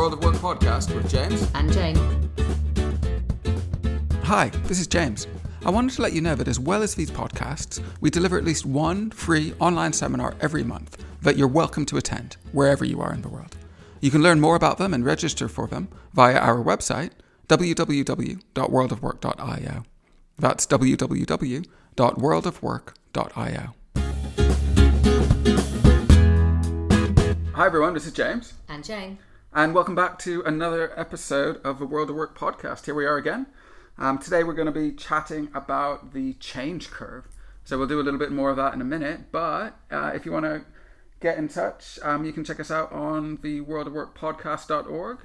World of Work podcast with James and Jane. Hi, this is James. I wanted to let you know that as well as these podcasts, we deliver at least one free online seminar every month that you're welcome to attend wherever you are in the world. You can learn more about them and register for them via our website www.worldofwork.io. That's www.worldofwork.io. Hi everyone, this is James. And Jane. And welcome back to another episode of the World of Work podcast. Here we are again. Um, today we're going to be chatting about the change curve. So we'll do a little bit more of that in a minute. But uh, if you want to get in touch, um, you can check us out on the World of Work podcast.org.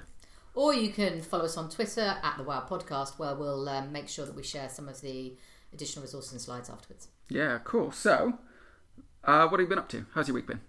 Or you can follow us on Twitter at the Wow Podcast, where we'll um, make sure that we share some of the additional resources and slides afterwards. Yeah, cool. So, uh, what have you been up to? How's your week been?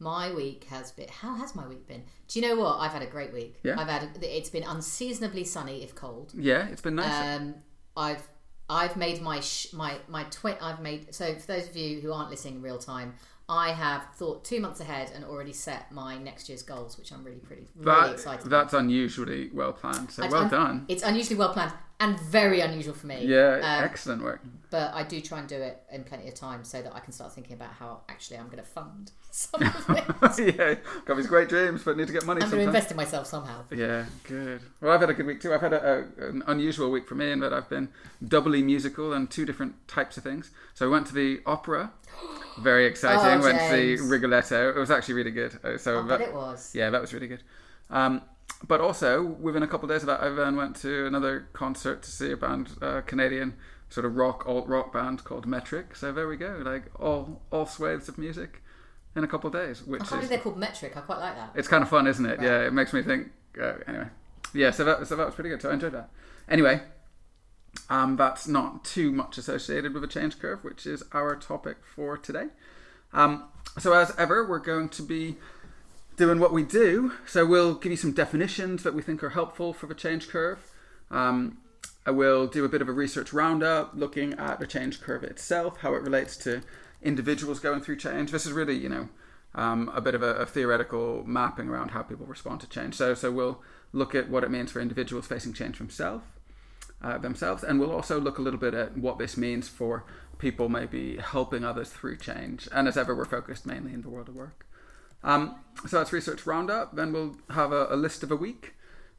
My week has been. How has my week been? Do you know what? I've had a great week. Yeah. I've had. It's been unseasonably sunny, if cold. Yeah, it's been nice. Um, I've I've made my sh- my my twin. I've made so for those of you who aren't listening in real time, I have thought two months ahead and already set my next year's goals, which I'm really pretty really that, excited. That's unusually well planned. So well done. It's unusually well planned and very unusual for me. Yeah, Um, excellent work. but I do try and do it in plenty of time so that I can start thinking about how actually I'm going to fund some of it. yeah, got these great dreams, but need to get money I'm going to invest in myself somehow. Yeah, good. Well, I've had a good week too. I've had a, a, an unusual week for me in that I've been doubly musical and two different types of things. So I went to the opera, very exciting. Oh, went to the Rigoletto. It was actually really good. Uh, So I that, it was. yeah, that was really good. Um, but also within a couple of days of that, I then went to another concert to see a band, uh, Canadian sort of rock alt rock band called Metric. So there we go, like all all swathes of music in a couple of days, which I can't is they're called metric. I quite like that. it's kind of fun, isn't it? Right. Yeah, it makes me think. Uh, anyway, yeah. So that so that was pretty good. So I enjoyed that. Anyway, um, that's not too much associated with a change curve, which is our topic for today. Um, so as ever, we're going to be doing what we do. So we'll give you some definitions that we think are helpful for the change curve. Um, I will do a bit of a research roundup, looking at the change curve itself, how it relates to individuals going through change. This is really, you know, um, a bit of a, a theoretical mapping around how people respond to change. So, so we'll look at what it means for individuals facing change themselves, uh, themselves, and we'll also look a little bit at what this means for people maybe helping others through change. And as ever, we're focused mainly in the world of work. Um, so that's research roundup. Then we'll have a, a list of a week.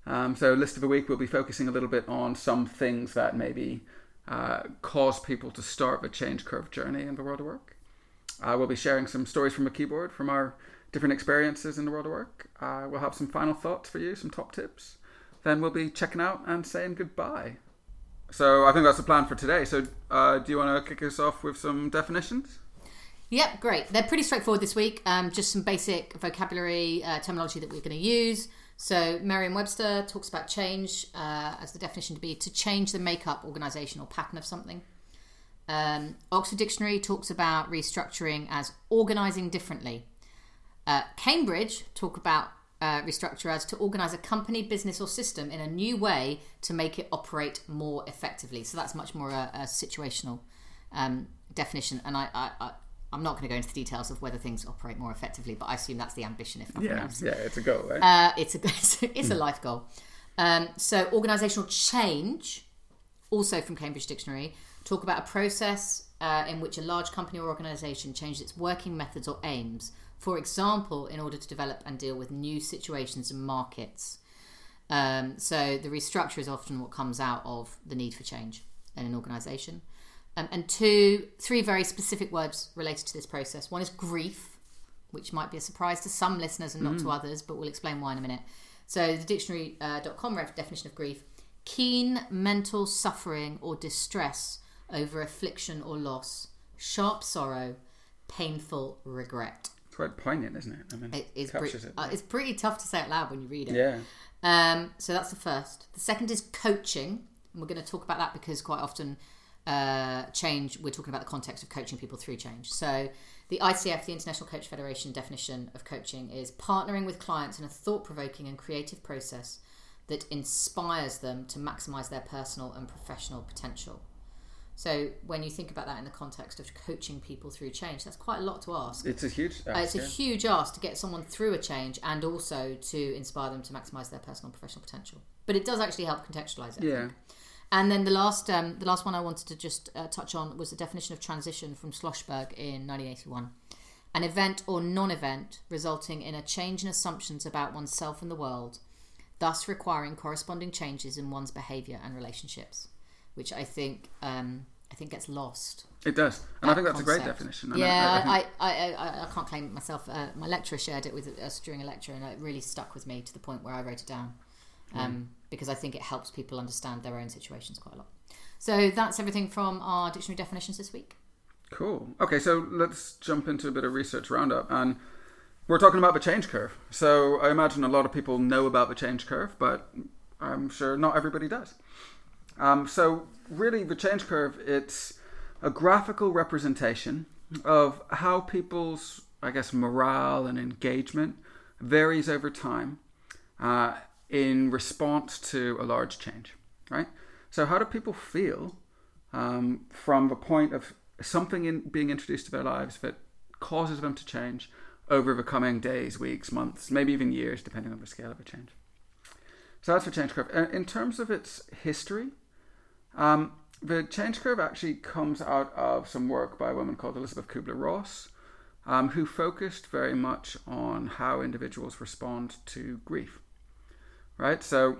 Um, so list of a week, we'll be focusing a little bit on some things that maybe uh, cause people to start the change curve journey in the world of work. Uh, we'll be sharing some stories from a keyboard from our different experiences in the world of work. Uh, we'll have some final thoughts for you, some top tips. Then we'll be checking out and saying goodbye. So I think that's the plan for today. So uh, do you want to kick us off with some definitions? Yep, great. They're pretty straightforward this week. Um, just some basic vocabulary uh, terminology that we're going to use. So Merriam-Webster talks about change uh, as the definition to be to change the makeup, organisation, or pattern of something. Um, Oxford Dictionary talks about restructuring as organising differently. Uh, Cambridge talk about uh, restructure as to organise a company, business, or system in a new way to make it operate more effectively. So that's much more a, a situational um, definition. And I, I, I, I'm not going to go into the details of whether things operate more effectively, but I assume that's the ambition, if nothing Yeah, else. yeah, it's a goal, right? Uh, it's a it's a life goal. Um, so organisational change, also from Cambridge Dictionary, talk about a process uh, in which a large company or organisation changes its working methods or aims. For example, in order to develop and deal with new situations and markets. Um, so the restructure is often what comes out of the need for change in an organisation. Um, and two, three very specific words related to this process. One is grief, which might be a surprise to some listeners and not to others, but we'll explain why in a minute. So, the dictionary.com ref definition of grief keen mental suffering or distress over affliction or loss, sharp sorrow, painful regret. it's quite poignant, isn't it? I mean, It is pre- it. uh, it's pretty tough to say out loud when you read it. yeah. Um, so that's the first. The second is coaching. And we're going to talk about that because quite often uh, change, we're talking about the context of coaching people through change. So the ICF, the International Coach Federation definition of coaching is partnering with clients in a thought provoking and creative process that inspires them to maximize their personal and professional potential. So when you think about that in the context of coaching people through change, that's quite a lot to ask. It's a huge. Uh, it's a huge ask to get someone through a change and also to inspire them to maximize their personal and professional potential. But it does actually help contextualize it. Yeah. And then the last, um, the last one I wanted to just uh, touch on was the definition of transition from Schlossberg in 1981. An event or non-event resulting in a change in assumptions about oneself and the world, thus requiring corresponding changes in one's behaviour and relationships, which I think um, I think gets lost. It does, and I think that's a great definition. And Yeah, I, I think- I, I, I, I can't claim it myself. Uh, my lecturer shared it with us during a lecture, and it really stuck with me to the point where I wrote it down um, because I think it helps people understand their own situations quite a lot. So that's everything from our dictionary definitions this week. Cool. Okay, so let's jump into a bit of research roundup. And we're talking about the change curve. So I imagine a lot of people know about the change curve, but I'm sure not everybody does. Um, so really, the change curve it's a graphical representation of how people's, I guess, morale and engagement varies over time uh, in response to a large change, right? So how do people feel um, from the point of something in being introduced to their lives that causes them to change over the coming days, weeks, months, maybe even years, depending on the scale of the change. So that's the change curve. Uh, In terms of its history, um, the change curve actually comes out of some work by a woman called Elizabeth Kubler Ross, um, who focused very much on how individuals respond to grief. Right? So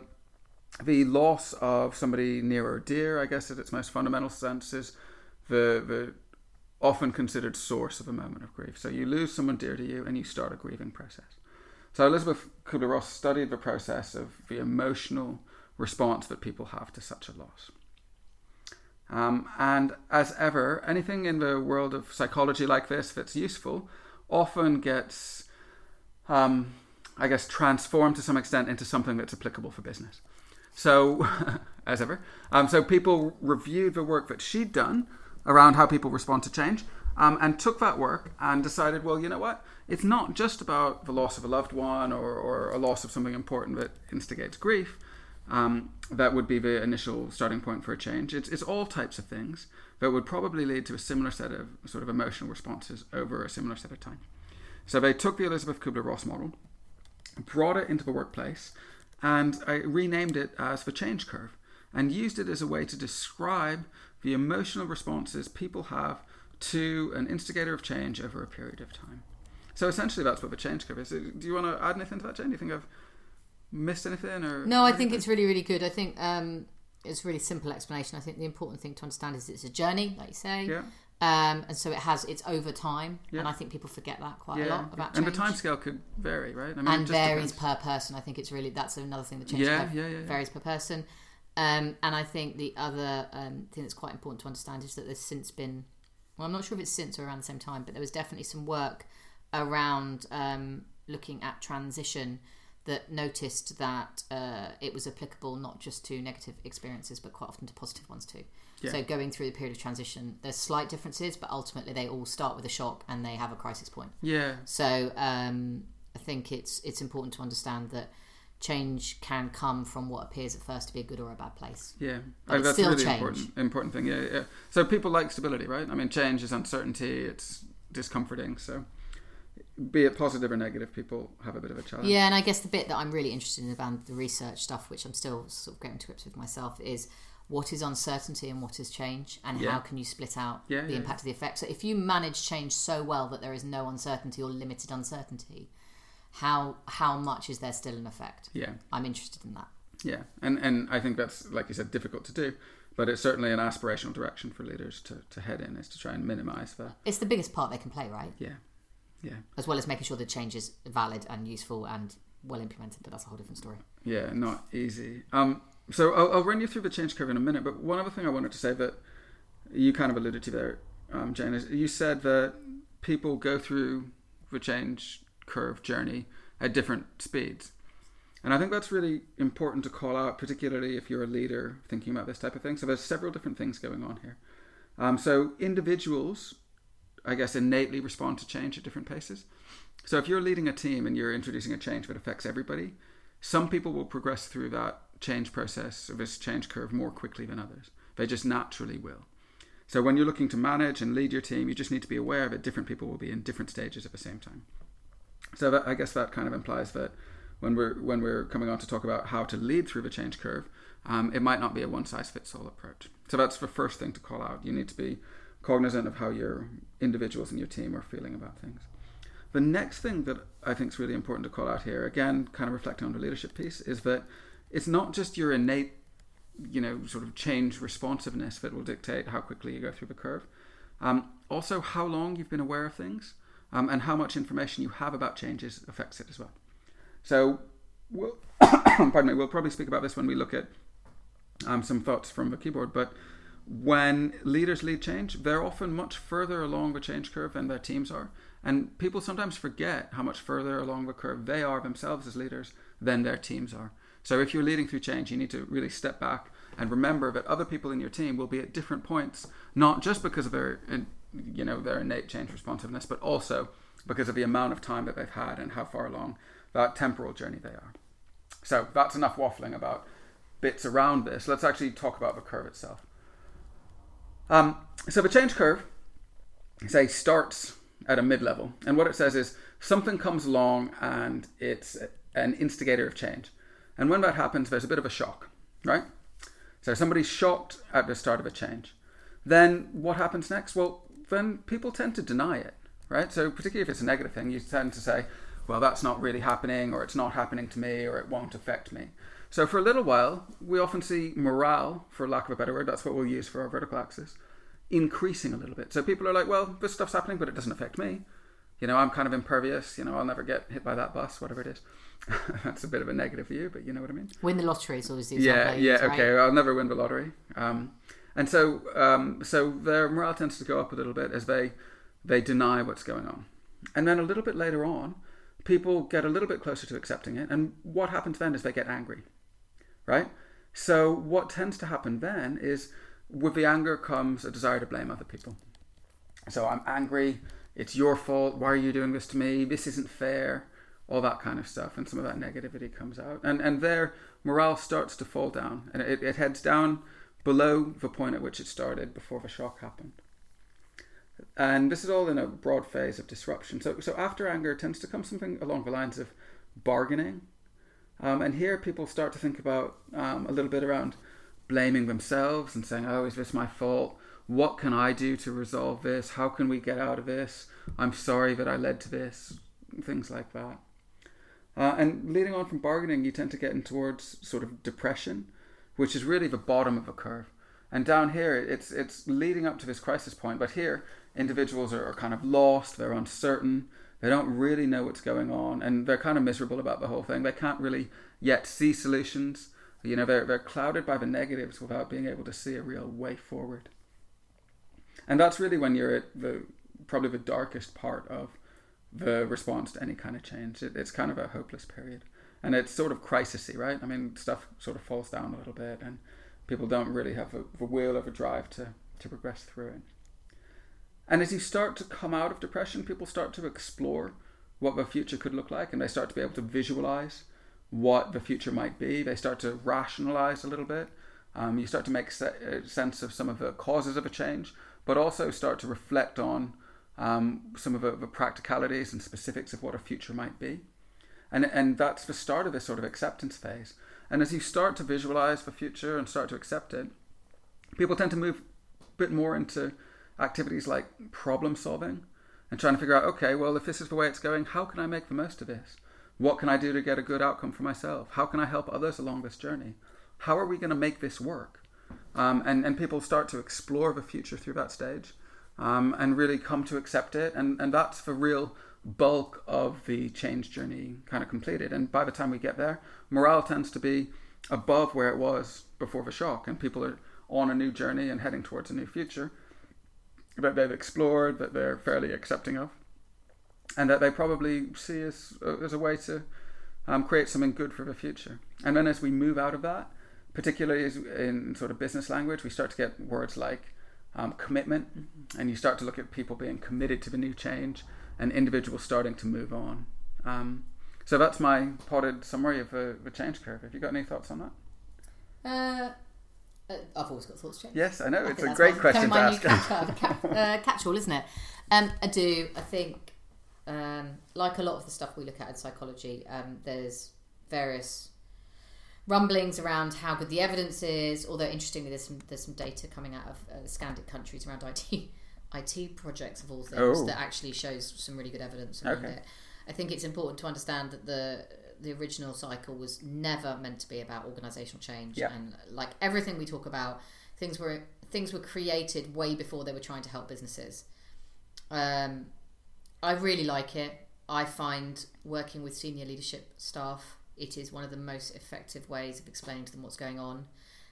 the loss of somebody near or dear, I guess, at its most fundamental sense, is the, the often considered source of a moment of grief. So you lose someone dear to you and you start a grieving process. So Elizabeth Kubler Ross studied the process of the emotional response that people have to such a loss. Um, and as ever, anything in the world of psychology like this that's useful often gets, um, I guess, transformed to some extent into something that's applicable for business. So, as ever, um, so people reviewed the work that she'd done around how people respond to change um, and took that work and decided, well, you know what? It's not just about the loss of a loved one or, or a loss of something important that instigates grief. Um, that would be the initial starting point for a change. It's, it's all types of things that would probably lead to a similar set of sort of emotional responses over a similar set of time. So they took the Elizabeth Kubler Ross model, brought it into the workplace, and I renamed it as the change curve and used it as a way to describe the emotional responses people have to an instigator of change over a period of time. So essentially, that's what the change curve is. Do you want to add anything to that, Jane? Do you think I've missed anything? Or No, I think it's really, really good. I think um, it's a really simple explanation. I think the important thing to understand is it's a journey, like you say. yeah, Um, and so it has it's over time, Yeah. and I think people forget that quite yeah, a lot yeah. about and change. the time scale could vary, right? I mean, it and varies depends. per person. I think it's really that's another thing that change Yeah, yeah, yeah, yeah. varies per person. Um, and I think the other um, thing that's quite important to understand is that there's since been, well, I'm not sure if it's since or around the same time, but there was definitely some work around um, looking at transition that noticed that uh, it was applicable not just to negative experiences, but quite often to positive ones too. Yeah. So going through the period of transition, there's slight differences, but ultimately they all start with a shock and they have a crisis point. Yeah, So um, I think it's it's important to understand that change can come from what appears at first to be a good or a bad place. Yeah, But it's that's still really change. important. Important thing. Yeah, yeah. So people like stability, right? I mean, change is uncertainty. It's discomforting. So, be it positive or negative, people have a bit of a challenge. Yeah, and I guess the bit that I'm really interested in about the research stuff, which I'm still sort of getting to grips with myself, is what is uncertainty and what is change, and Yeah. how can you split out Yeah, the yeah, impact of the effect. So if you manage change so well that there is no uncertainty or limited uncertainty, how how much is there still an effect? yeah, I'm interested in that. yeah. And and I think that's like you said, difficult to do, but it's certainly an aspirational direction for leaders to, to head in is to try and minimise the It's the biggest part they can play, right? yeah, yeah, as well as making sure the change is valid and useful and well implemented. But that's a whole different story. yeah. Not easy. Um. So I'll, I'll run you through the change curve in a minute, but one other thing I wanted to say that you kind of alluded to there, um, Jane, is you said that people go through the change curve journey at different speeds. And I think that's really important to call out, particularly if you're a leader thinking about this type of thing. So there's several different things going on here. Um, so individuals, I guess, innately respond to change at different paces. So if you're leading a team and you're introducing a change that affects everybody, some people will progress through that change process or this change curve more quickly than others. They just naturally will. So when you're looking to manage and lead your team, you just need to be aware that different people will be in different stages at the same time. So that, I guess that kind of implies that when we're when we're coming on to talk about how to lead through the change curve, um, it might not be a one size fits all approach. So that's the first thing to call out. You need to be cognizant of how your individuals in your team are feeling about things. The next thing that I think is really important to call out here, again, kind of reflecting on the leadership piece, is that it's not just your innate, you know, sort of change responsiveness that will dictate how quickly you go through the curve. Um, also, how long you've been aware of things um, and how much information you have about changes affects it as well. So, we'll, pardon me, we'll probably speak about this when we look at um, some thoughts from the keyboard, but when leaders lead change, they're often much further along the change curve than their teams are. And people sometimes forget how much further along the curve they are themselves as leaders than their teams are. So if you're leading through change, you need to really step back and remember that other people in your team will be at different points, not just because of their, you know, their innate change responsiveness, but also because of the amount of time that they've had and how far along that temporal journey they are. So that's enough waffling about bits around this. Let's actually talk about the curve itself. Um, so the change curve, say, starts at a mid level. And what it says is something comes along and it's an instigator of change. And when that happens, there's a bit of a shock, right? So somebody's shocked at the start of a change. Then what happens next? Well, then people tend to deny it, right? So particularly if it's a negative thing, you tend to say, well, that's not really happening, or it's not happening to me, or it won't affect me. So for a little while, we often see morale, for lack of a better word, that's what we'll use for our vertical axis, increasing a little bit. So people are like, well, this stuff's happening, but it doesn't affect me. You know, I'm kind of impervious. You know, I'll never get hit by that bus, whatever it is. That's a bit of a negative view, but you know what I mean. Win the lottery is always the yeah, yeah. Use, okay. I'll never win the lottery. Um, and so, um, so their morale tends to go up a little bit as they they deny what's going on, and then a little bit later on, people get a little bit closer to accepting it, and what happens then is they get angry, right? So what tends to happen then is with the anger comes a desire to blame other people. So I'm angry. It's your fault. Why are you doing this to me? This isn't fair. All that kind of stuff, and some of that negativity comes out, and and their morale starts to fall down, and it, it heads down below the point at which it started before the shock happened. And this is all in a broad phase of disruption. So so after anger tends to come something along the lines of bargaining, um, and here people start to think about um, a little bit around blaming themselves and saying, "Oh, is this my fault? What can I do to resolve this? How can we get out of this? I'm sorry that I led to this." Things like that. Uh, and leading on from bargaining, you tend to get in towards sort of depression, which is really the bottom of a curve. And down here, it's it's leading up to this crisis point. But here, individuals are, are kind of lost. They're uncertain. They don't really know what's going on, and they're kind of miserable about the whole thing. They can't really yet see solutions. You know, they're they're clouded by the negatives without being able to see a real way forward. And that's really when you're at the probably the darkest part of the response to any kind of change. It, it's kind of a hopeless period, and it's sort of crisisy, right? I mean, stuff sort of falls down a little bit, and people don't really have the will or the drive to to progress through it. And as you start to come out of depression, people start to explore what the future could look like, and they start to be able to visualize what the future might be. They start to rationalize a little bit. Um, you start to make se- sense of some of the causes of a change, but also start to reflect on um, some of the, the, practicalities and specifics of what a future might be. And, and that's the start of this sort of acceptance phase. And as you start to visualize the future and start to accept it, people tend to move a bit more into activities like problem solving and trying to figure out okay, well, if this is the way it's going, how can I make the most of this? What can I do to get a good outcome for myself? How can I help others along this journey? How are we going to make this work? Um, and, and people start to explore the future through that stage um, and really come to accept it. And, and that's the real bulk of the change journey kind of completed. And by the time we get there, morale tends to be above where it was before the shock, and people are on a new journey and heading towards a new future that they've explored, that they're fairly accepting of, and that they probably see as, as a way to um, create something good for the future. And then as we move out of that, particularly in sort of business language, we start to get words like um, commitment, and you start to look at people being committed to the new change and individuals starting to move on. Um, so that's my potted summary of the, the change curve. Have you got any thoughts on that? Uh, Uh, I've always got thoughts, James. Yes, I know. I It's a great question to my ask. new catch, catch, uh, catch-all, isn't it? Um, I do. I think, um, like a lot of the stuff we look at in psychology, um, there's various rumblings around how good the evidence is. Although interestingly, there's some there's some data coming out of uh, Scandic countries around IT IT projects of all things Oh. that actually shows some really good evidence around Okay. it. I think it's important to understand that the the original cycle was never meant to be about organizational change Yeah. and like everything we talk about things were things were created way before they were trying to help businesses um, i really like it i find working with senior leadership staff it is one of the most effective ways of explaining to them what's going on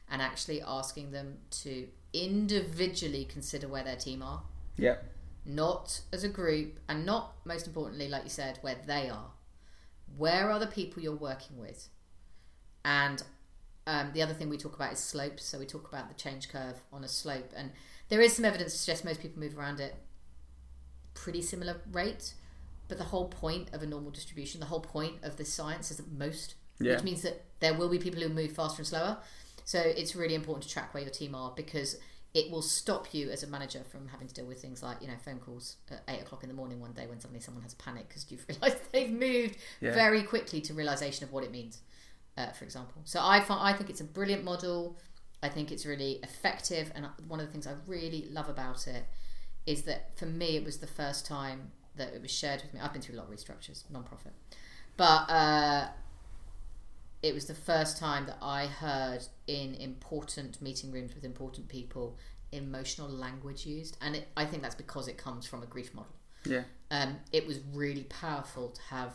and actually asking them to individually consider where their team are Yeah. not as a group, and not most importantly, like you said, where they are. Where are the people you're working with? And um, the other thing we talk about is slopes. So we talk about the change curve on a slope, and there is some evidence to suggest most people move around at pretty similar rate. But the whole point of a normal distribution, the whole point of this science is that most, Yeah. which means that there will be people who move faster and slower. So it's really important to track where your team are because it will stop you as a manager from having to deal with things like you know phone calls at eight o'clock in the morning one day when suddenly someone has panic because you've realised they've moved Yeah. very quickly to realization of what it means. Uh, for example, so I find, I think it's a brilliant model. I think it's really effective, and one of the things I really love about it is that for me it was the first time that it was shared with me. I've been through a lot of restructures, non-profit, but uh, it was the first time that I heard in important meeting rooms with important people emotional language used, and it, I think that's because it comes from a grief model. Yeah. Um, it was really powerful to have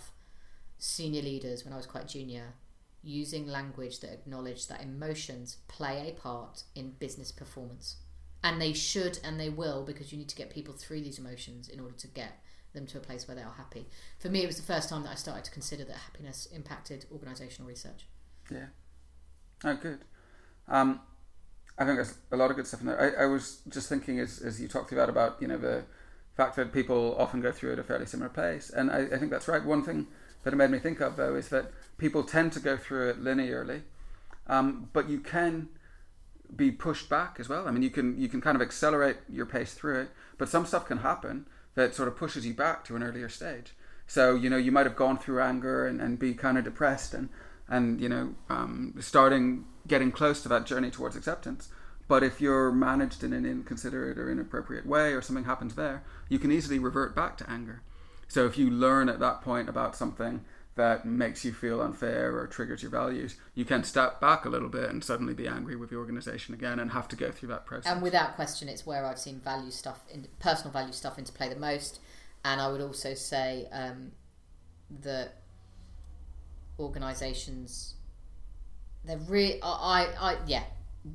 senior leaders when I was quite junior using language that acknowledged that emotions play a part in business performance. And they should and they will because you need to get people through these emotions in order to get them to a place where they are happy. For me, it was the first time that I started to consider that happiness impacted organisational research. Yeah. Oh, good. Um, I think there's a lot of good stuff in there. I, I was just thinking as, as you talked about about you know the fact that people often go through at a fairly similar pace, and I, I think that's right. One thing that it made me think of though is that people tend to go through it linearly, um, but you can be pushed back as well. I mean, you can you can kind of accelerate your pace through it, but some stuff can happen that sort of pushes you back to an earlier stage. So you know you might have gone through anger and, and be kind of depressed and and you know um, starting getting close to that journey towards acceptance. But if you're managed in an inconsiderate or inappropriate way, or something happens there, you can easily revert back to anger. So if you learn at that point about something that makes you feel unfair or triggers your values, you can step back a little bit and suddenly be angry with the organization again and have to go through that process. And without question, it's where I've seen value stuff, in, personal value stuff, into play the most. And I would also say um, that organisations, they're really, I, I, yeah,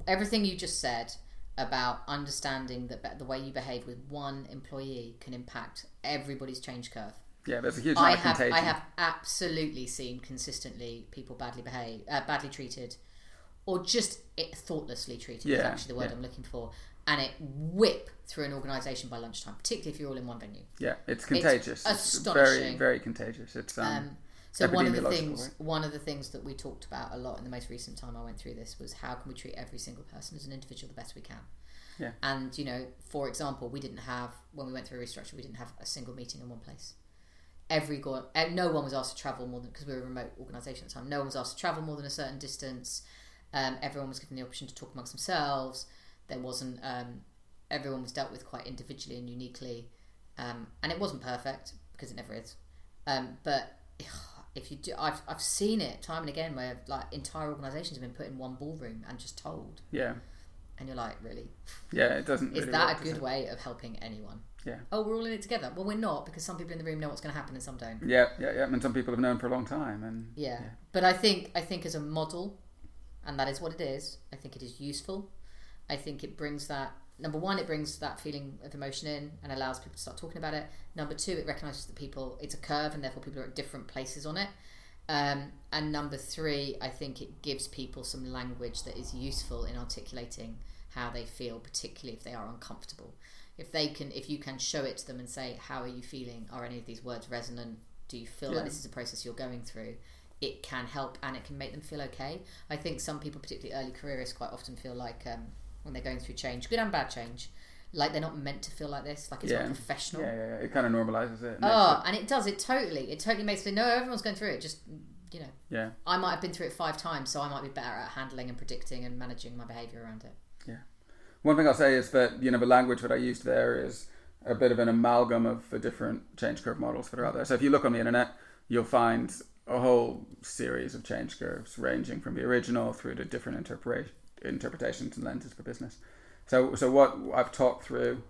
everything you just said about understanding that the way you behave with one employee can impact everybody's change curve. Yeah, there's a huge I of have, contagion. I have absolutely seen consistently people badly behave, uh, badly treated, or just it thoughtlessly treated. is Yeah, actually the word yeah. I'm looking for, and it whip through an organisation by lunchtime, particularly if you're all in one venue. Yeah, it's contagious. It's, very, astonishing. very contagious. It's um, Um, so one of the things, right? one of the things that we talked about a lot in the most recent time I went through this was how can we treat every single person as an individual the best we can. Yeah. And you know, for example, we didn't have when we went through a restructure, we didn't have a single meeting in one place. Every go, uh, no one was asked to travel more than because we were a remote organisation at the time. No one was asked to travel more than a certain distance. Um, everyone was given the option to talk amongst themselves. There wasn't. Um, everyone was dealt with quite individually and uniquely, um, and it wasn't perfect because it never is. Um, but if you do, I've, I've seen it time and again where like entire organisations have been put in one ballroom and just told, yeah, and you're like, really, yeah. It doesn't. is really that work, a good way of helping anyone? Yeah. Oh, we're all in it together. Well, we're not because some people in the room know what's going to happen and some don't. Yeah, yeah, yeah. And some people have known for a long time, and Yeah. But I think I think as a model, and that is what it is. I think it is useful. I think it brings that number one, it brings that feeling of emotion in and allows people to start talking about it. Number two, it recognizes that people it's a curve and therefore people are at different places on it. Um, and number three, I think it gives people some language that is useful in articulating how they feel, particularly if they are uncomfortable. If they can, if you can show it to them and say, "How are you feeling? Are any of these words resonant? Do you feel Yeah. like this is a process you're going through?" it can help and it can make them feel okay. I think some people, particularly early careerists, quite often feel like um, when they're going through change, good and bad change, like they're not meant to feel like this, like it's Yeah. not professional. Yeah, yeah, yeah. It kind of normalizes it. makes Oh, it- and it does. It totally. It totally makes me know everyone's going through it. Just you know, yeah. I might have been through it five times, so I might be better at handling and predicting and managing my behaviour around it. One thing I'll say is that you know the language that I used there is a bit of an amalgam of the different change curve models that are out there. So if you look on the internet, you'll find a whole series of change curves ranging from the original through to different interpret- interpretations and lenses for business. So so what I've talked through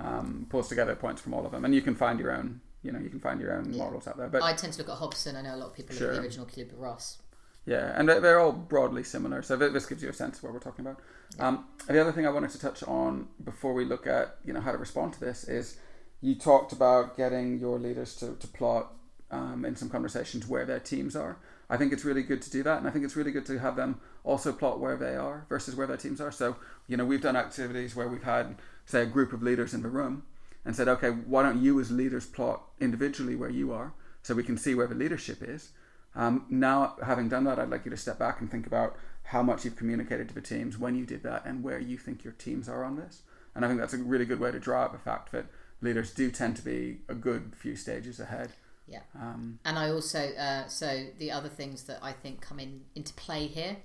um, pulls together points from all of them, and you can find your own. You know, you can find your own Yeah. models out there. But I tend to look at Hopson. I know a lot of people Sure. look at the original Kubler Ross. Yeah, and they're- all broadly similar. So this gives you a sense of what we're talking about. Um, the other thing I wanted to touch on before we look at you know how to respond to this is you talked about getting your leaders to, to plot um, in some conversations where their teams are. I think it's really good to do that, and I think it's really good to have them also plot where they are versus where their teams are. So you know we've done activities where we've had say a group of leaders in the room and said, okay, why don't you as leaders plot individually where you are so we can see where the leadership is. Um, now, having done that, I'd like you to step back and think about how much you've communicated to the teams when you did that and where you think your teams are on this. And I think that's a really good way to draw out the fact that leaders do tend to be a good few stages ahead. Yeah. Um, And I also, uh, so the other things that I think come in into play here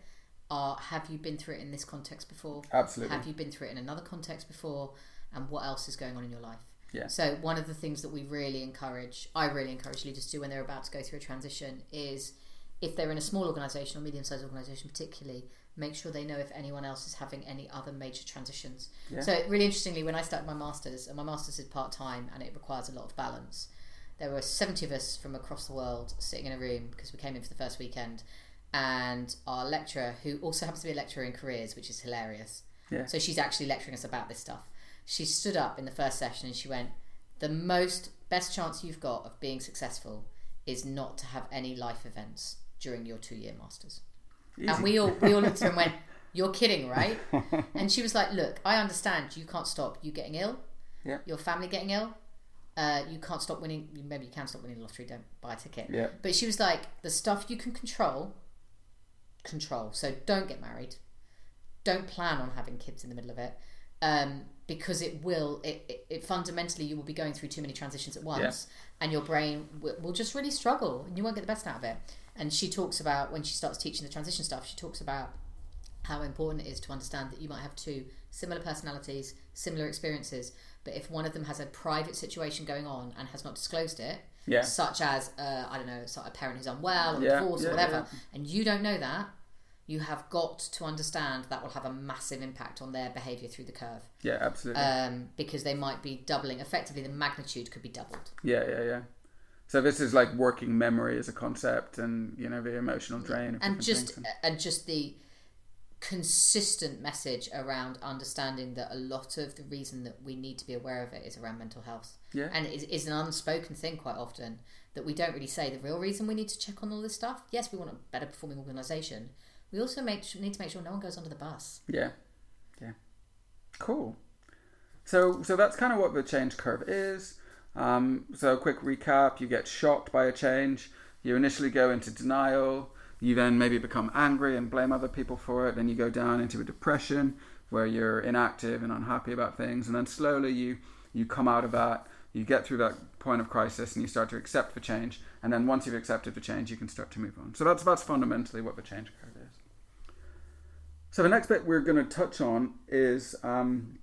are: have you been through it in this context before? absolutely. Have you been through it in another context before? And what else is going on in your life? Yeah. So one of the things that we really encourage, I really encourage leaders to do when they're about to go through a transition is, if they're in a small organisation or medium-sized organisation, particularly, make sure they know if anyone else is having any other major transitions. Yeah. So really interestingly, when I started my masters, and my masters is part time and it requires a lot of balance. There were seventy of us from across the world sitting in a room because we came in for the first weekend, and our lecturer, who also happens to be a lecturer in careers, which is hilarious. Yeah. So she's actually lecturing us about this stuff. She stood up in the first session and she went, "The most best chance you've got of being successful is not to have any life events during your two-year masters." Easy. And we all we all looked at her and went, "You're kidding, right?" And she was like, "Look, I understand. You can't stop you getting ill. Yeah. Your family getting ill. Uh, you can't stop winning. Maybe you can stop winning the lottery. Don't buy a ticket. yeah, But she was like, the stuff you can control, control. So don't get married. Don't plan on having kids in the middle of it. Um, because it will, it, it, it fundamentally, you will be going through too many transitions at once, and your brain will, will just really struggle, and you won't get the best out of it. And she talks about when she starts teaching the transition stuff, she talks about how important it is to understand that you might have two similar personalities, similar experiences, but if one of them has a private situation going on and has not disclosed it, yeah, such as uh, I don't know, a parent who's unwell or Yeah, divorced yeah, or whatever, yeah. and you don't know that, you have got to understand that will have a massive impact on their behaviour through the curve yeah, absolutely. um, because they might be doubling. Effectively, the magnitude could be doubled. yeah, yeah, yeah. So this is like working memory as a concept, and you know the emotional drain, and just things. and just the consistent message around understanding that a lot of the reason that we need to be aware of it is around mental health yeah, and it is, is an unspoken thing quite often that we don't really say the real reason we need to check on all this stuff yes we want a better performing organization we also make, need to make sure no one goes under the bus Yeah, yeah, cool. So, so that's kind of what the change curve is. Um, so, quick recap: you get shocked by a change. You initially go into denial. You then maybe become angry and blame other people for it. Then you go down into a depression where you're inactive and unhappy about things. And then slowly you you come out of that. You get through that point of crisis and you start to accept the change. And then once you've accepted the change, you can start to move on. So that's that's fundamentally what the change. So the next bit we're going to touch on is, um,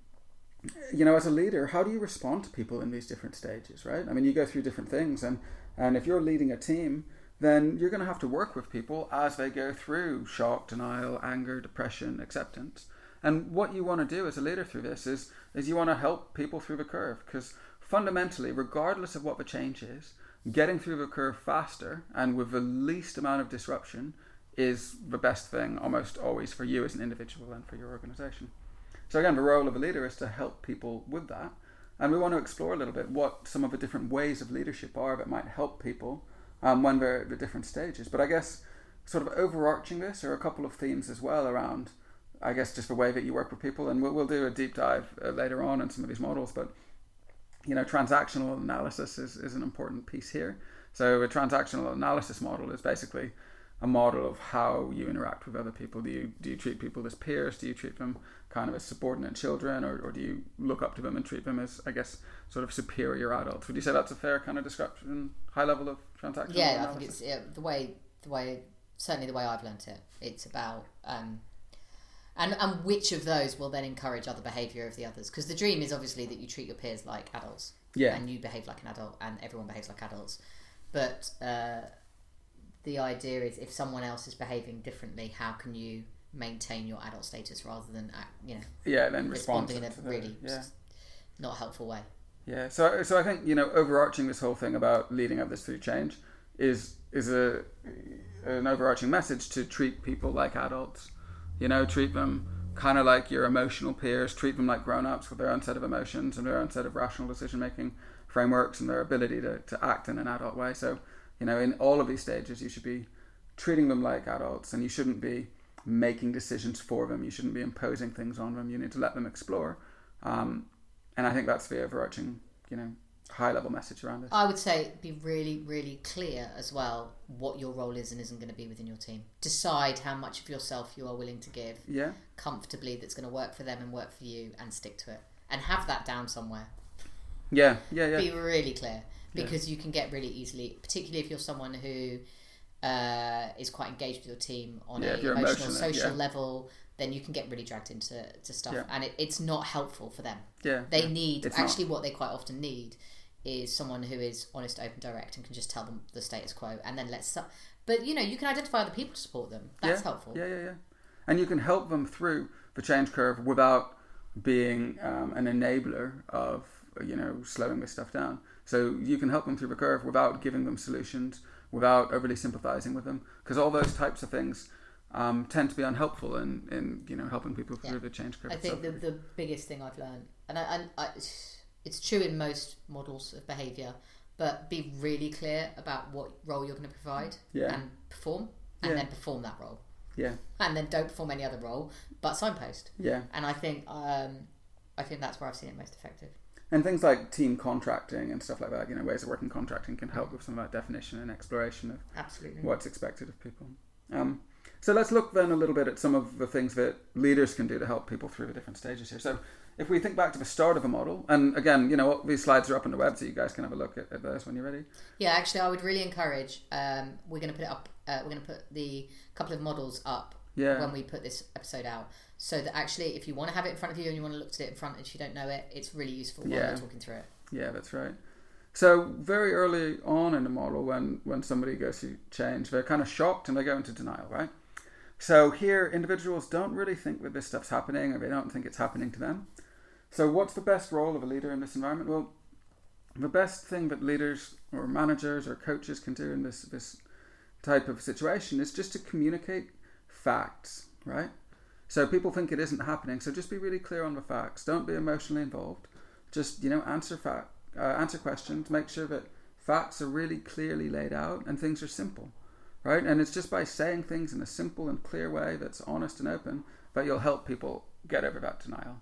you know, as a leader, how do you respond to people in these different stages, right? I mean, you go through different things, and and if you're leading a team, then you're going to have to work with people as they go through shock, denial, anger, depression, acceptance. And what you want to do as a leader through this is is you want to help people through the curve because fundamentally, regardless of what the change is, getting through the curve faster and with the least amount of disruption is the best thing almost always for you as an individual and for your organization. So again, the role of a leader is to help people with that. And we want to explore a little bit what some of the different ways of leadership are that might help people um, when they're at the different stages. But I guess sort of overarching this are a couple of themes as well around, I guess, just the way that you work with people. And we'll, we'll do a deep dive uh, later on in some of these models. But, you know, transactional analysis is, is an important piece here. So a transactional analysis model is basically a model of how you interact with other people. Do you do you treat people as peers? Do you treat them kind of as subordinate children, or, or do you look up to them and treat them as, I guess, sort of superior adults? Would you say that's a fair kind of description, high level of transactional Yeah, I think it's yeah, the way the way certainly the way I've learnt it. It's about um, and and which of those will then encourage other behaviour of the others? Because the dream is obviously that you treat your peers like adults, Yeah. and you behave like an adult, and everyone behaves like adults. But uh, the idea is, if someone else is behaving differently, how can you maintain your adult status rather than act, you know yeah, then respond responding in a the- really yeah. not helpful way? Yeah, so so I think you know overarching this whole thing about leading others through change is is a an overarching message to treat people like adults. You know, treat them kind of like your emotional peers. Treat them like grown ups with their own set of emotions and their own set of rational decision making frameworks and their ability to, to act in an adult way. So you know, in all of these stages, you should be treating them like adults, and you shouldn't be making decisions for them. You shouldn't be imposing things on them. You need to let them explore. Um, and I think that's the overarching, you know, high level message around it. I would say be really, really clear as well what your role is and isn't going to be within your team. Decide how much of yourself you are willing to give Yeah, comfortably that's going to work for them and work for you and stick to it. And have that down somewhere. yeah, yeah, yeah. Be really clear because you can get really easily, particularly if you're someone who uh, is quite engaged with your team on Yeah, a emotional, emotional, social yeah. level, then you can get really dragged into to stuff, Yeah. and it, it's not helpful for them. yeah, They yeah. need It's not. actually what they quite often need is someone who is honest, open, direct, and can just tell them the status quo, and then let's. But you know, you can identify other people to support them. That's yeah, helpful. Yeah, yeah, yeah. And you can help them through the change curve without being um, an enabler of you know slowing this stuff down. So you can help them through the curve without giving them solutions, without overly sympathizing with them, because all those types of things um, tend to be unhelpful in, in you know helping people through Yeah. the change curve. I think the, the biggest thing I've learned, and, I, and I, it's true in most models of behaviour, but be really clear about what role you're going to provide Yeah. and perform, and Yeah. then perform that role, yeah, and then don't perform any other role, but signpost. yeah. And I think um, I think that's where I've seen it most effective. And things like team contracting and stuff like that, you know, ways of working contracting can help with some of that definition and exploration of Absolutely. what's expected of people. Um, so let's look then a little bit at some of the things that leaders can do to help people through the different stages here. So if we think back to the start of a model, and again, you know, these slides are up on the web, so you guys can have a look at, at those when you're ready. Yeah, actually, I would really encourage. Um, we're going to put it up. Uh, we're going to put the couple of models up Yeah. when we put this episode out, so that actually, if you want to have it in front of you and you want to look at it in front, if you don't know it, it's really useful while Yeah. we're talking through it. Yeah, that's right. So very early on in the model, when when somebody goes through change, they're kind of shocked and they go into denial, right? So here, individuals don't really think that this stuff's happening, or they don't think it's happening to them. So what's the best role of a leader in this environment? Well, the best thing that leaders or managers or coaches can do in this this type of situation is just to communicate facts, right? So people think it isn't happening. So just be really clear on the facts. Don't be emotionally involved. Just you know answer fact, uh, answer questions. Make sure that facts are really clearly laid out and things are simple, right? And it's just by saying things in a simple and clear way that's honest and open that you'll help people get over that denial.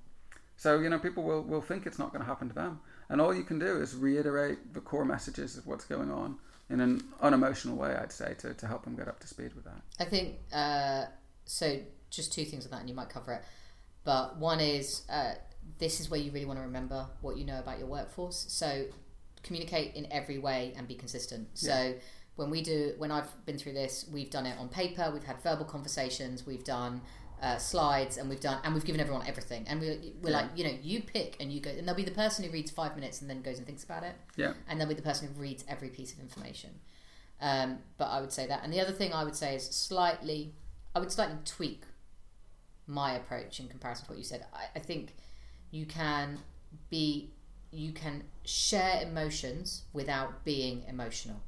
So you know people will will think it's not going to happen to them, and all you can do is reiterate the core messages of what's going on in an unemotional way. I'd say to to help them get up to speed with that. I think uh, so. Just two things on that, and you might cover it. But one is uh, this is where you really want to remember what you know about your workforce. So communicate in every way and be consistent. So when we do, when I've been through this, we've done it on paper. We've had verbal conversations. We've done uh, slides, and we've done, and we've given everyone everything. And we're, we're Yeah. like, you know, you pick and you go, and there'll be the person who reads five minutes and then goes and thinks about it Yeah, and there'll be the person who reads every piece of information. Um, but I would say that, and the other thing I would say is slightly, I would slightly tweak my approach in comparison to what you said. I, I think you can be, you can share emotions without being emotional.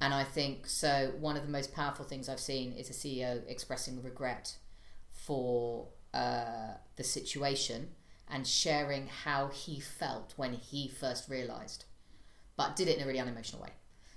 And I think so. One of the most powerful things I've seen is a CEO expressing regret for uh, the situation and sharing how he felt when he first realised, but did it in a really unemotional way.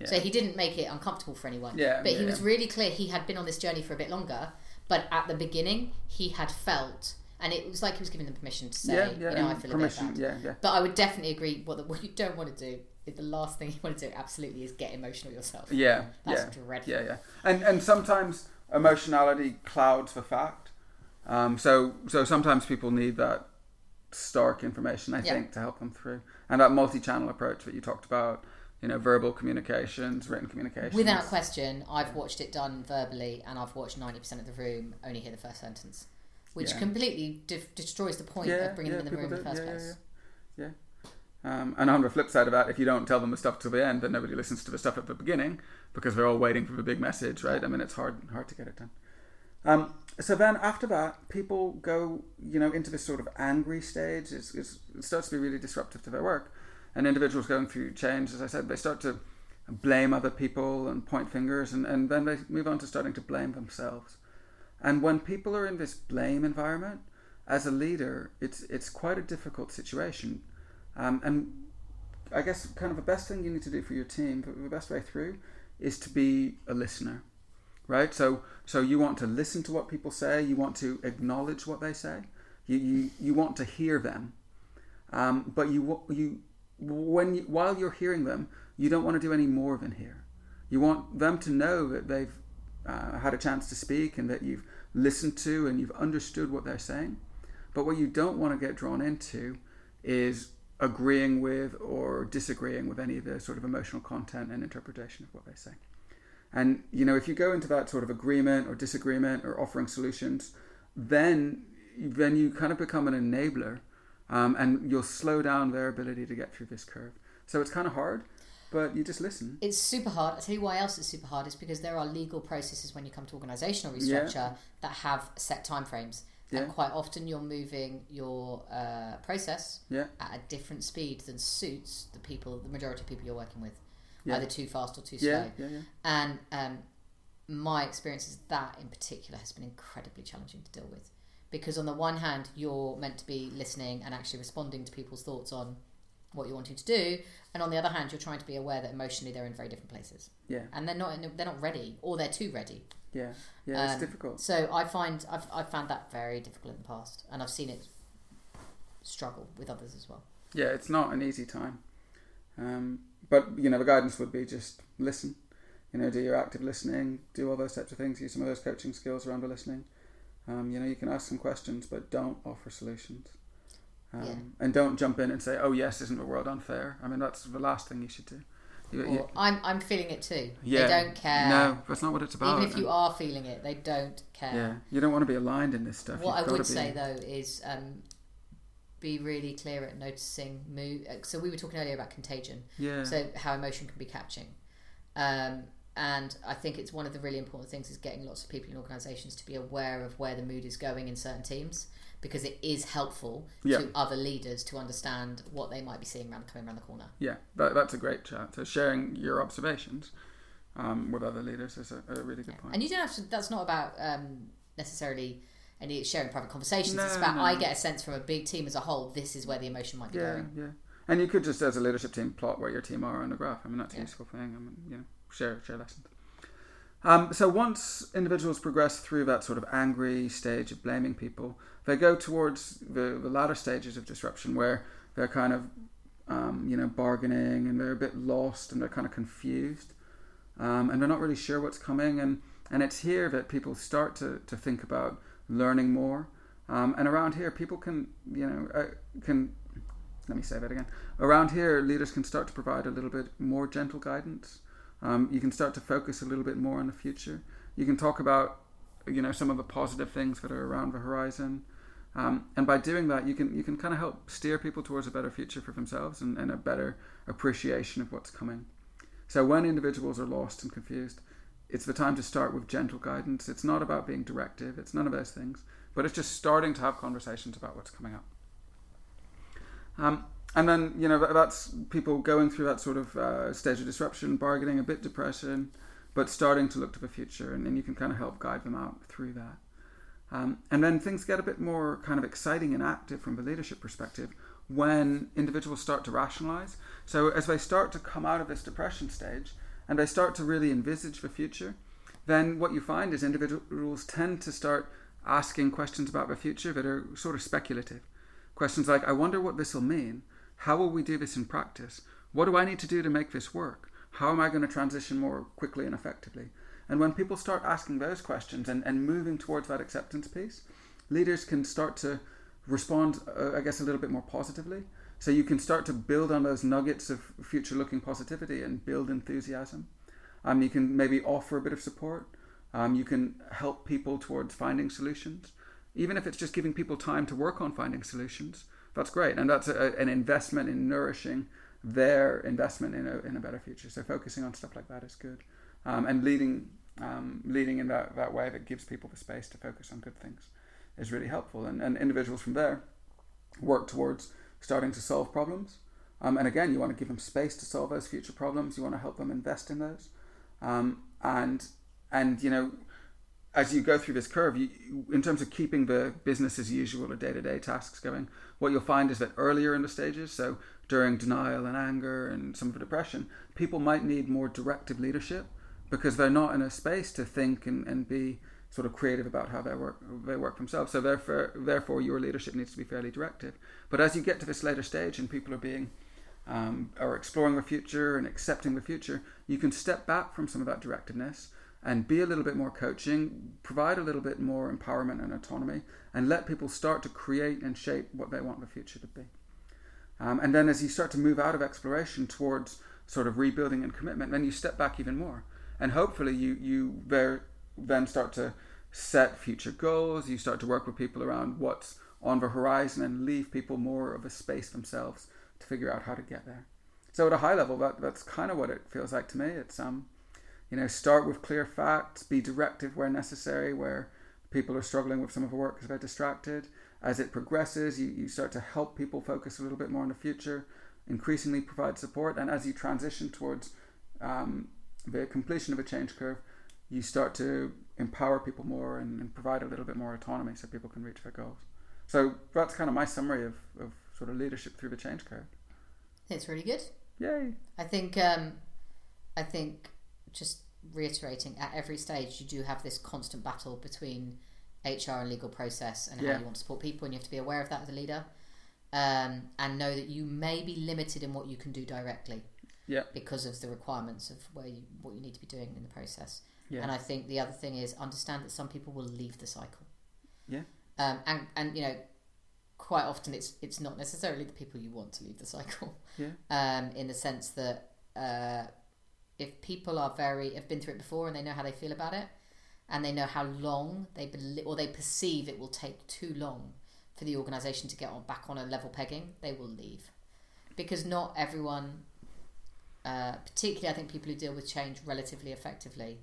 So he didn't make it uncomfortable for anyone. Yeah, but he was yeah. really clear he had been on this journey for a bit longer. But at the beginning, he had felt, and it was like he was giving them permission to say, yeah, yeah. you know, I feel permission. a bit bad. Yeah, yeah. But I would definitely agree. What, the, what you don't want to do the last thing you want to do absolutely is get emotional yourself. Yeah, That's yeah, dreadful. yeah, yeah. And and sometimes emotionality clouds the fact. Um, so so sometimes people need that stark information, I Yeah. think, to help them through. And that multi-channel approach that you talked about, you know, verbal communications, written communications. Without question, I've watched it done verbally, and I've watched ninety percent of the room only hear the first sentence, which Yeah. completely de- destroys the point of bringing them in the room in the first yeah, place. Yeah, yeah. yeah. Um, and on the flip side of that, if you don't tell them the stuff till the end, then nobody listens to the stuff at the beginning because they're all waiting for the big message, right? I mean, it's hard hard to get it done. Um, so then after that, people go, you know, into this sort of angry stage. It's, it's, it starts to be really disruptive to their work. And individuals going through change, as I said, they start to blame other people and point fingers, and, and then they move on to starting to blame themselves. And when people are in this blame environment, as a leader, it's it's quite a difficult situation. Um, and I guess kind of the best thing you need to do for your team, the best way through, is to be a listener, right? So so you want to listen to what people say, you want to acknowledge what they say, you you, you want to hear them, um, but you you when while you're hearing them, you don't want to do any more than hear. You want them to know that they've uh, had a chance to speak and that you've listened to and you've understood what they're saying. But what you don't want to get drawn into is agreeing with or disagreeing with any of the sort of emotional content and interpretation of what they say. And you know, if you go into that sort of agreement or disagreement or offering solutions, then then you kind of become an enabler, um, and you'll slow down their ability to get through this curve. So it's kind of hard, but you just listen. It's super hard. I tell you why else it's super hard is because there are legal processes when you come to organisational Yeah. restructure that have set timeframes. Yeah. And quite often you're moving your uh, process Yeah, at a different speed than suits the people, the majority of people you're working with, Yeah. either too fast or too slow. yeah, yeah, yeah. And um, my experience is that in particular has been incredibly challenging to deal with. Because on the one hand, you're meant to be listening and actually responding to people's thoughts on what you're wanting to do, and on the other hand, you're trying to be aware that emotionally they're in very different places, Yeah, and they're not they're not ready, or they're too ready. yeah, yeah. It's Um, difficult. So I find I've I've found that very difficult in the past, and I've seen it struggle with others as well. Yeah, it's not an easy time. Um, but you know, the guidance would be just listen. You know, do your active listening, do all those types of things. Use some of those coaching skills around the listening. Um, you know, you can ask some questions, but don't offer solutions. Um, Yeah. And don't jump in and say, "Oh yes, isn't the world unfair?" I mean, that's the last thing you should do. You- you- I'm I'm feeling it too. yeah, They don't care. No, that's not what it's about. Even if you are feeling it, they don't care. yeah, you don't want to be aligned in this stuff. What You've I would say though is um, be really clear at noticing uh, So we were talking earlier about contagion. yeah, So how emotion can be catching. Um, and I think it's one of the really important things is getting lots of people in organisations to be aware of where the mood is going in certain teams because it is helpful Yeah. to other leaders to understand what they might be seeing around coming around the corner. yeah, that, that's a great chat. So sharing your observations um, with other leaders is a, a really good point. And you don't have to. That's not about um, necessarily any sharing private conversations. No, it's about no. I get a sense from a big team as a whole. This is where the emotion might be Yeah, going. yeah. And you could just, as a leadership team, plot where your team are on the graph. I mean, that's a useful thing. I mean, you know, share share lessons. Um, so once individuals progress through that sort of angry stage of blaming people, they go towards the, the latter stages of disruption where they're kind of, um, you know, bargaining and they're a bit lost and they're kind of confused, um, and they're not really sure what's coming. And and it's here that people start to, to think about learning more. Um, and around here, people can, you know, uh, can let me say that again. Around here, leaders can start to provide a little bit more gentle guidance. Um, you can start to focus a little bit more on the future. You can talk about, you know, some of the positive things that are around the horizon, um, and by doing that, you can you can kind of help steer people towards a better future for themselves and, and a better appreciation of what's coming. So when individuals are lost and confused, it's the time to start with gentle guidance. It's not about being directive. It's none of those things, but it's just starting to have conversations about what's coming up. Um, and then you know that's people going through that sort of uh, stage of disruption, bargaining, a bit depression, but starting to look to the future, and then you can kind of help guide them out through that. Um, and then things get a bit more kind of exciting and active from the leadership perspective when individuals start to rationalize. So as they start to come out of this depression stage and they start to really envisage the future, then what you find is individuals tend to start asking questions about the future that are sort of speculative. Questions like, I wonder what this will mean. How will we do this in practice? What do I need to do to make this work? How am I going to transition more quickly and effectively? And when people start asking those questions and, and moving towards that acceptance piece, leaders can start to respond, uh, I guess, a little bit more positively. So you can start to build on those nuggets of future looking positivity and build enthusiasm. Um, you can maybe offer a bit of support. Um, you can help people towards finding solutions. Even if it's just giving people time to work on finding solutions, that's great. And that's a, an investment in nourishing their investment in a, in a better future. So focusing on stuff like that is good. Um, and leading, um, leading in that, that way that gives people the space to focus on good things is really helpful. And, and individuals from there work towards starting to solve problems. Um, and again, you want to give them space to solve those future problems. You want to help them invest in those. Um, and and you know, as you go through this curve, you, in terms of keeping the business as usual or day to day tasks going, what you'll find is that earlier in the stages, so during denial and anger and some of the depression, people might need more directive leadership because they're not in a space to think and, and be sort of creative about how they work they work themselves. So therefore, therefore, your leadership needs to be fairly directive. But as you get to this later stage and people are being um, or exploring the future and accepting the future, you can step back from some of that directiveness and be a little bit more coaching, provide a little bit more empowerment and autonomy, and let people start to create and shape what they want the future to be. Um, and then as you start to move out of exploration towards sort of rebuilding and commitment, then you step back even more. And hopefully you, you there then start to set future goals. You start to work with people around what's on the horizon and leave people more of a space themselves to figure out how to get there. So at a high level, that that's kind of what it feels like to me. It's um, you know, start with clear facts, be directive where necessary, where people are struggling with some of the work because they're distracted. As it progresses, you, you start to help people focus a little bit more on the future, increasingly provide support, and as you transition towards um, the completion of a change curve, you start to empower people more and, and, provide a little bit more autonomy so people can reach their goals. So that's kind of my summary of, of sort of leadership through the change curve. It's really good. Yay! I think um, I think just reiterating at every stage you do have this constant battle between HR and legal process and Yeah. how you want to support people, and you have to be aware of that as a leader, um, and know that you may be limited in what you can do directly Yeah. because of the requirements of where you what you need to be doing in the process. Yeah. And I think the other thing is understand that some people will leave the cycle. Yeah. Um, and and you know, quite often it's it's not necessarily the people you want to leave the cycle. Yeah. Um, in the sense that uh, if people are very have been through it before and they know how they feel about it, and they know how long they believe or they perceive it will take too long for the organisation to get on back on a level pegging, they will leave, because not everyone. Uh, particularly, I think people who deal with change relatively effectively,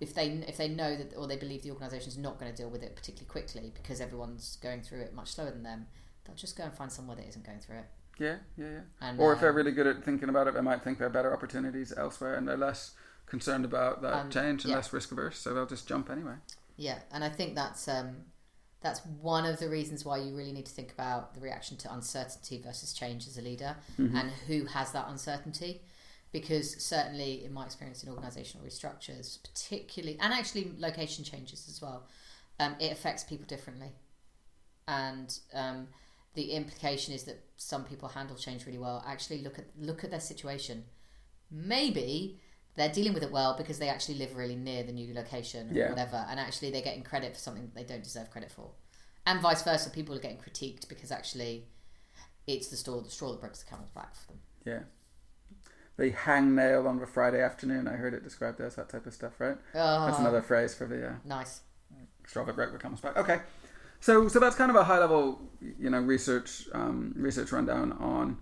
if they if they know that or they believe the organisation is not going to deal with it particularly quickly because everyone's going through it much slower than them, they'll just go and find somewhere that isn't going through it. Yeah, yeah, yeah. And, Or if uh, they're really good at thinking about it, they might think there are better opportunities elsewhere and they're less concerned about that Um, change and yeah. less risk averse, so they'll just jump anyway. Yeah, and I think that's um, that's one of the reasons why you really need to think about the reaction to uncertainty versus change as a leader, and who has that uncertainty. Because certainly, in my experience in organisational restructures, particularly, and actually location changes as well, um, it affects people differently, and um, the implication is that some people handle change really well. Actually, look at look at their situation. Maybe they're dealing with it well because they actually live really near the new location or Yeah. whatever, and actually they're getting credit for something that they don't deserve credit for, and vice versa. People are getting critiqued because actually it's the straw, the straw that breaks the camel's back for them. Yeah. The hang nail on the Friday afternoon, I heard it described as that type of stuff, right? That's Oh, another phrase for the uh, nice. straw that broke the camel's back. Okay, so so that's kind of a high level, you know, research um, research rundown on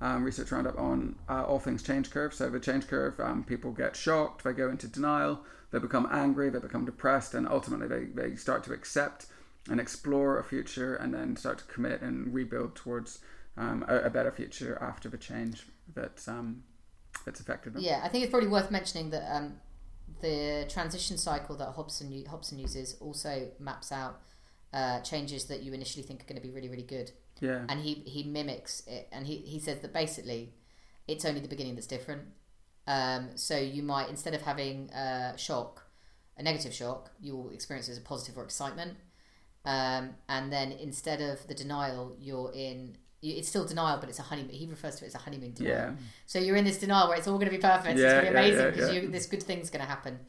um, research roundup on uh, all things change curve. So the change curve, um, people get shocked, they go into denial, they become angry, they become depressed, and ultimately they, they start to accept and explore a future, and then start to commit and rebuild towards um, a, a better future after the change that's um, that's affected them. Yeah, I think it's probably worth mentioning that um, the transition cycle that Hopson Hopson uses also maps out uh, changes that you initially think are going to be really really good, Yeah, and he he mimics it, and he he says that basically it's only the beginning that's different. Um, so you might instead of having a shock, a negative shock, you will experience it as a positive or excitement. Um, and then instead of the denial, you're in it's still denial, but it's a honeymoon. He refers to it as a honeymoon denial. Yeah. So you're in this denial where it's all going to be perfect. Yeah, it's going to be amazing yeah, because yeah. you this good thing's going to happen.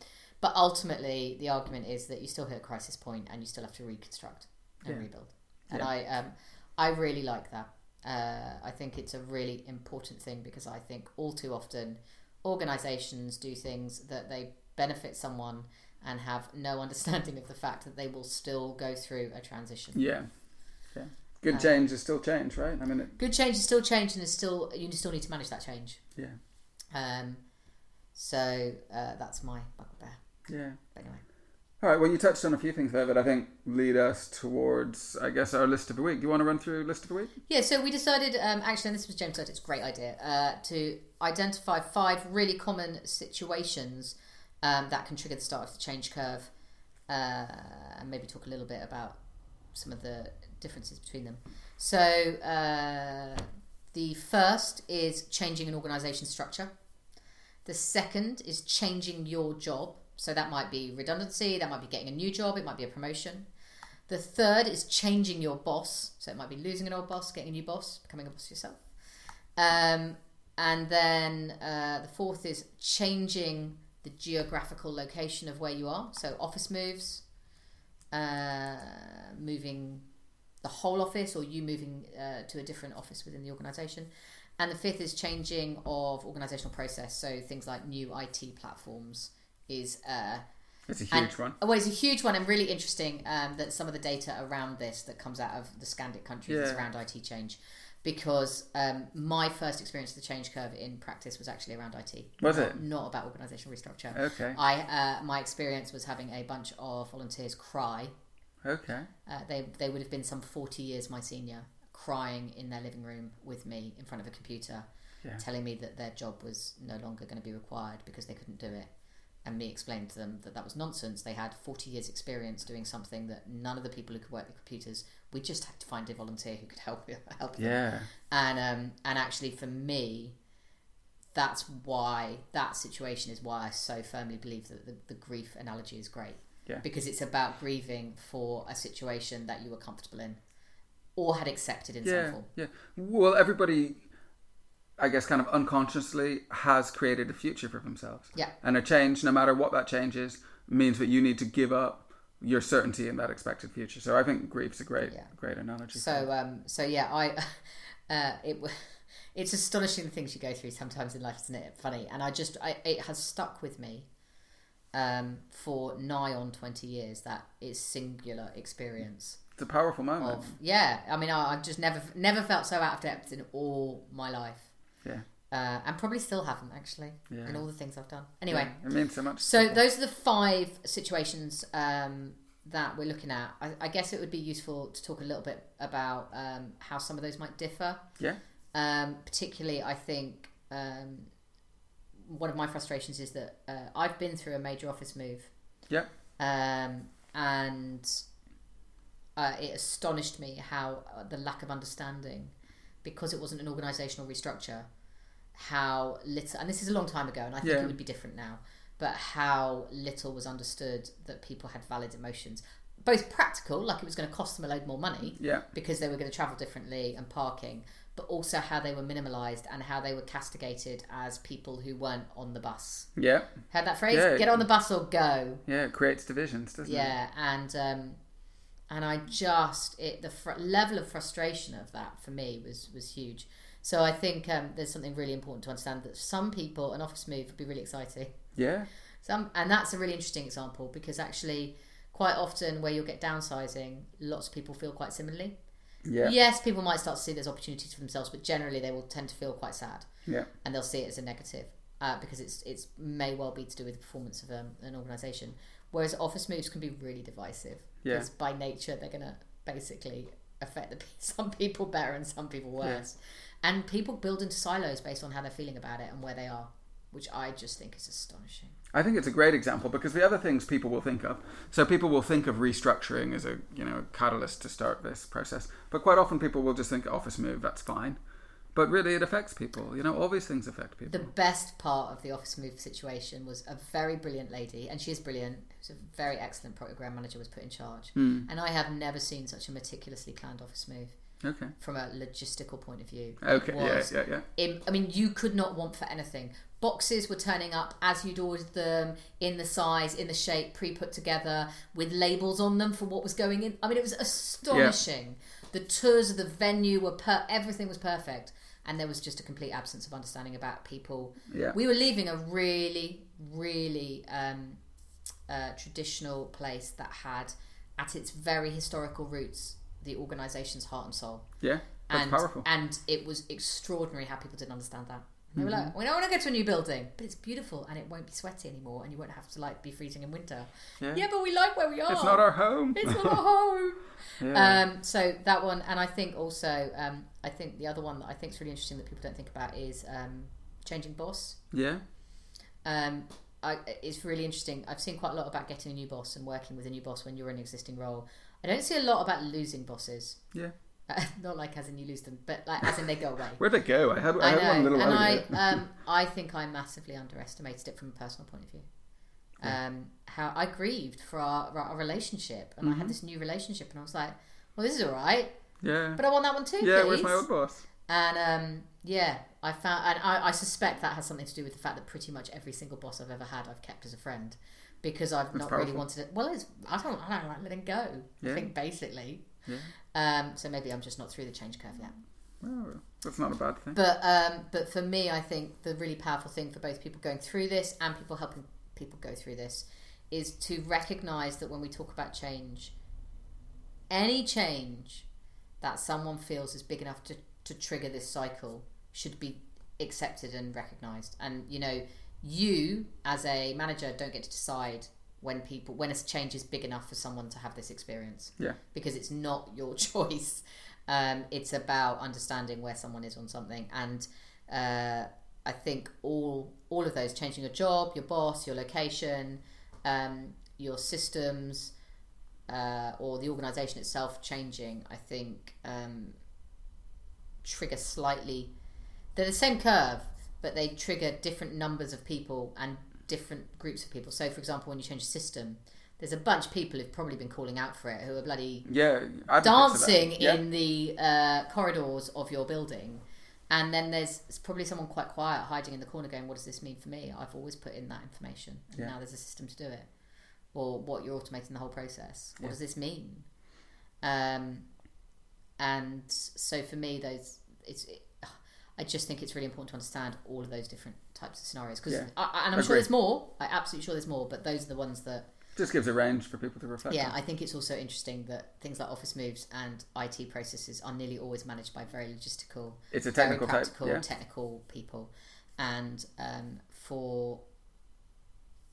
But ultimately, the argument is that you still hit a crisis point and you still have to reconstruct and Yeah. rebuild. And Yeah. I, um, I really like that. Uh, I think it's a really important thing because I think all too often organisations do things that they benefit someone and have no understanding of the fact that they will still go through a transition. Yeah. Yeah. Good Uh, change is still change, right? I mean, it, Good change is still change, and is still you still need to manage that change. yeah. Um, so uh, that's my bugbear. Yeah. Anyway, All right. Well, you touched on a few things there that I think lead us towards, I guess, our list of the week. Do you want to run through list of the week? yeah. So we decided, um, actually, and this was James said it's a great idea uh, to identify five really common situations um, that can trigger the start of the change curve, uh, and maybe talk a little bit about some of the differences between them. So uh, the first is changing an organisation structure. The second is changing your job. So that might be redundancy, that might be getting a new job, it might be a promotion. The third is changing your boss. So it might be losing an old boss, getting a new boss, becoming a boss yourself. Um, and then uh, the fourth is changing the geographical location of where you are. So office moves, uh, moving the whole office, or you moving uh, to a different office within the organisation. And the fifth is changing of organisational process. So things like new IT platforms is uh, It's a huge and, one. Well, it's a huge one and really interesting um, that some of the data around this that comes out of the Scandic countries is around IT change. Because um, my first experience of the change curve in practice was actually around IT. Was not, it? Not about organisational restructure. Okay. I uh, my experience was having a bunch of volunteers cry. Okay. Uh, they they would have been some forty years my senior, crying in their living room with me in front of a computer, Yeah. telling me that their job was no longer going to be required because they couldn't do it. And me explained to them that that was nonsense. They had 40 years' experience doing something that none of the people who could work the computers, we just had to find a volunteer who could help help them. Yeah. And um, and actually, for me, that's why that situation is why I so firmly believe that the, the grief analogy is great. Yeah. Because it's about grieving for a situation that you were comfortable in or had accepted in some form. Yeah. Well, everybody, I guess, kind of unconsciously has created a future for themselves. Yeah. And a change, no matter what that change is, means that you need to give up your certainty in that expected future. So I think grief's a great, Yeah. great analogy. So um, so yeah, I uh, it it's astonishing the things you go through sometimes in life, isn't it? Funny, and I just I, it has stuck with me um, for nigh on twenty years. That is singular experience it's a powerful moment. of yeah. I mean, I, I've just never never felt so out of depth in all my life, Yeah. uh, and probably still haven't actually Yeah. in all the things I've done. Anyway, Yeah, it means so much. so those are the five situations um, that we're looking at. I, I guess it would be useful to talk a little bit about um, how some of those might differ. Yeah. Um, particularly, I think um, one of my frustrations is that uh, I've been through a major office move. Yeah. Um, and uh, it astonished me how uh, the lack of understanding, because it wasn't an organisational restructure, how little, and this is a long time ago, and I think Yeah. it would be different now, but how little was understood that people had valid emotions. Both practical, like it was going to cost them a load more money Yeah. because they were going to travel differently and parking, but also how they were minimalised and how they were castigated as people who weren't on the bus. Yeah. Heard that phrase? Yeah. Get on the bus or go. Yeah. It creates divisions, doesn't it? Yeah, and um, and I just it the fr- level of frustration of that for me was was huge. So I think um, there's something really important to understand that some people an office move would be really exciting. Yeah. Some and that's a really interesting example because actually quite often where you'll get downsizing, lots of people feel quite similarly. Yeah. Yes, people might start to see there's opportunities for themselves, but generally they will tend to feel quite sad Yeah. and they'll see it as a negative uh, because it's it's may well be to do with the performance of um, an organisation. Whereas office moves can be really divisive Yeah. by nature they're going to basically affect the some people better and some people worse, and people build into silos based on how they're feeling about it and where they are, which I just think is astonishing. I think it's a great example because the other things people will think of. So people will think of restructuring as a you know catalyst to start this process, but quite often people will just think office move. That's fine, but really it affects people. You know, all these things affect people. The best part of the office move situation was a very brilliant lady, and she is brilliant. Who's a very excellent program manager was put in charge, Hmm. and I have never seen such a meticulously planned office move. Okay. from a logistical point of view. Okay. Yeah. was Yeah. Yeah. im- I mean, you could not want for anything. Boxes were turning up as you'd ordered them, in the size, in the shape, pre put together, with labels on them for what was going in. I mean, it was astonishing. The tours of the venue were per everything was perfect, and there was just a complete absence of understanding about people. Yeah. We were leaving a really, really um, uh, traditional place that had, at its very historical roots, the organisation's heart and soul Yeah. That's and powerful. and it was extraordinary how people didn't understand that. They were Mm-hmm. like, "We don't want to go to a new building, but it's beautiful and it won't be sweaty anymore, and you won't have to like be freezing in winter." Yeah. but we like where we are. It's not our home. It's not our home. yeah. Um, so that one, and I think also, um, I think the other one that I think is really interesting that people don't think about is um, changing boss. yeah. Um, I, it's really interesting. I've seen quite a lot about getting a new boss and working with a new boss when you're in an existing role. I don't see a lot about losing bosses. Yeah. Uh, not like as in you lose them, but like as in they go away. Where'd they go? I had. I, I had one little and I, um, I think I massively underestimated it from a personal point of view. Um, how I grieved for our, our relationship, and I Mm-hmm. had this new relationship, and I was like, "Well, this is all right, yeah. but I want that one too, yeah. please." Where's my old boss? And um, yeah, I found, and I, I suspect that has something to do with the fact that pretty much every single boss I've ever had, I've kept as a friend because I've not really wanted it. Well, it's I don't, I don't like letting go. Yeah. I think basically. Yeah. Um, so maybe I'm just not through the change curve yet. Oh, that's not a bad thing. But um, but for me, I think the really powerful thing for both people going through this and people helping people go through this is to recognise that when we talk about change, any change that someone feels is big enough to, to trigger this cycle should be accepted and recognised. And you know, you as a manager don't get to decide when people when a change is big enough for someone to have this experience Yeah. because it's not your choice. Um, it's about understanding where someone is on something, and uh, I think all all of those changing your job, your boss, your location, um, your systems, uh, or the organisation itself changing. I think um, trigger slightly. They're the same curve, but they trigger different numbers of people and different groups of people. So, for example, when you change a system, there's a bunch of people who've probably been calling out for it who are bloody Yeah. advocates of that. dancing Yeah. in the uh, corridors of your building. And then there's probably someone quite quiet hiding in the corner going, What does this mean for me? I've always put in that information and Yeah. now there's a system to do it. Or what you're automating the whole process. What Yeah. does this mean? Um, and so for me, those it's it, I just think it's really important to understand all of those different types of scenarios because Yeah. and I'm sure there's more. I'm absolutely sure there's more, but those are the ones that Just gives a range for people to reflect. yeah, on. I think it's also interesting that things like office moves and IT processes are nearly always managed by very logistical, It's a very technical type. practical, Yeah. technical people. And um, for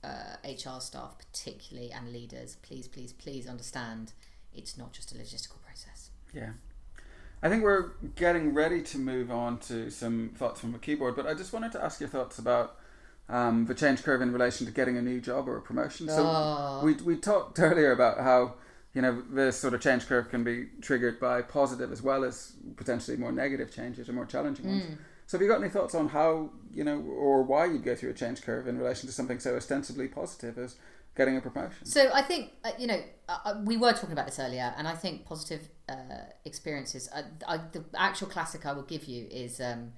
uh, HR staff, particularly, and leaders, please, please, please understand it's not just a logistical process. Yeah. I think we're getting ready to move on to some thoughts from a keyboard, but I just wanted to ask your thoughts about um, the change curve in relation to getting a new job or a promotion. So Oh. we we talked earlier about how you know this sort of change curve can be triggered by positive as well as potentially more negative changes or more challenging ones. So have you got any thoughts on how you know or why you'd go through a change curve in relation to something so ostensibly positive as getting a promotion? So I think uh, you know uh, uh, we were talking about this earlier, and I think positive uh, experiences. Uh, I, the actual classic I will give you is um,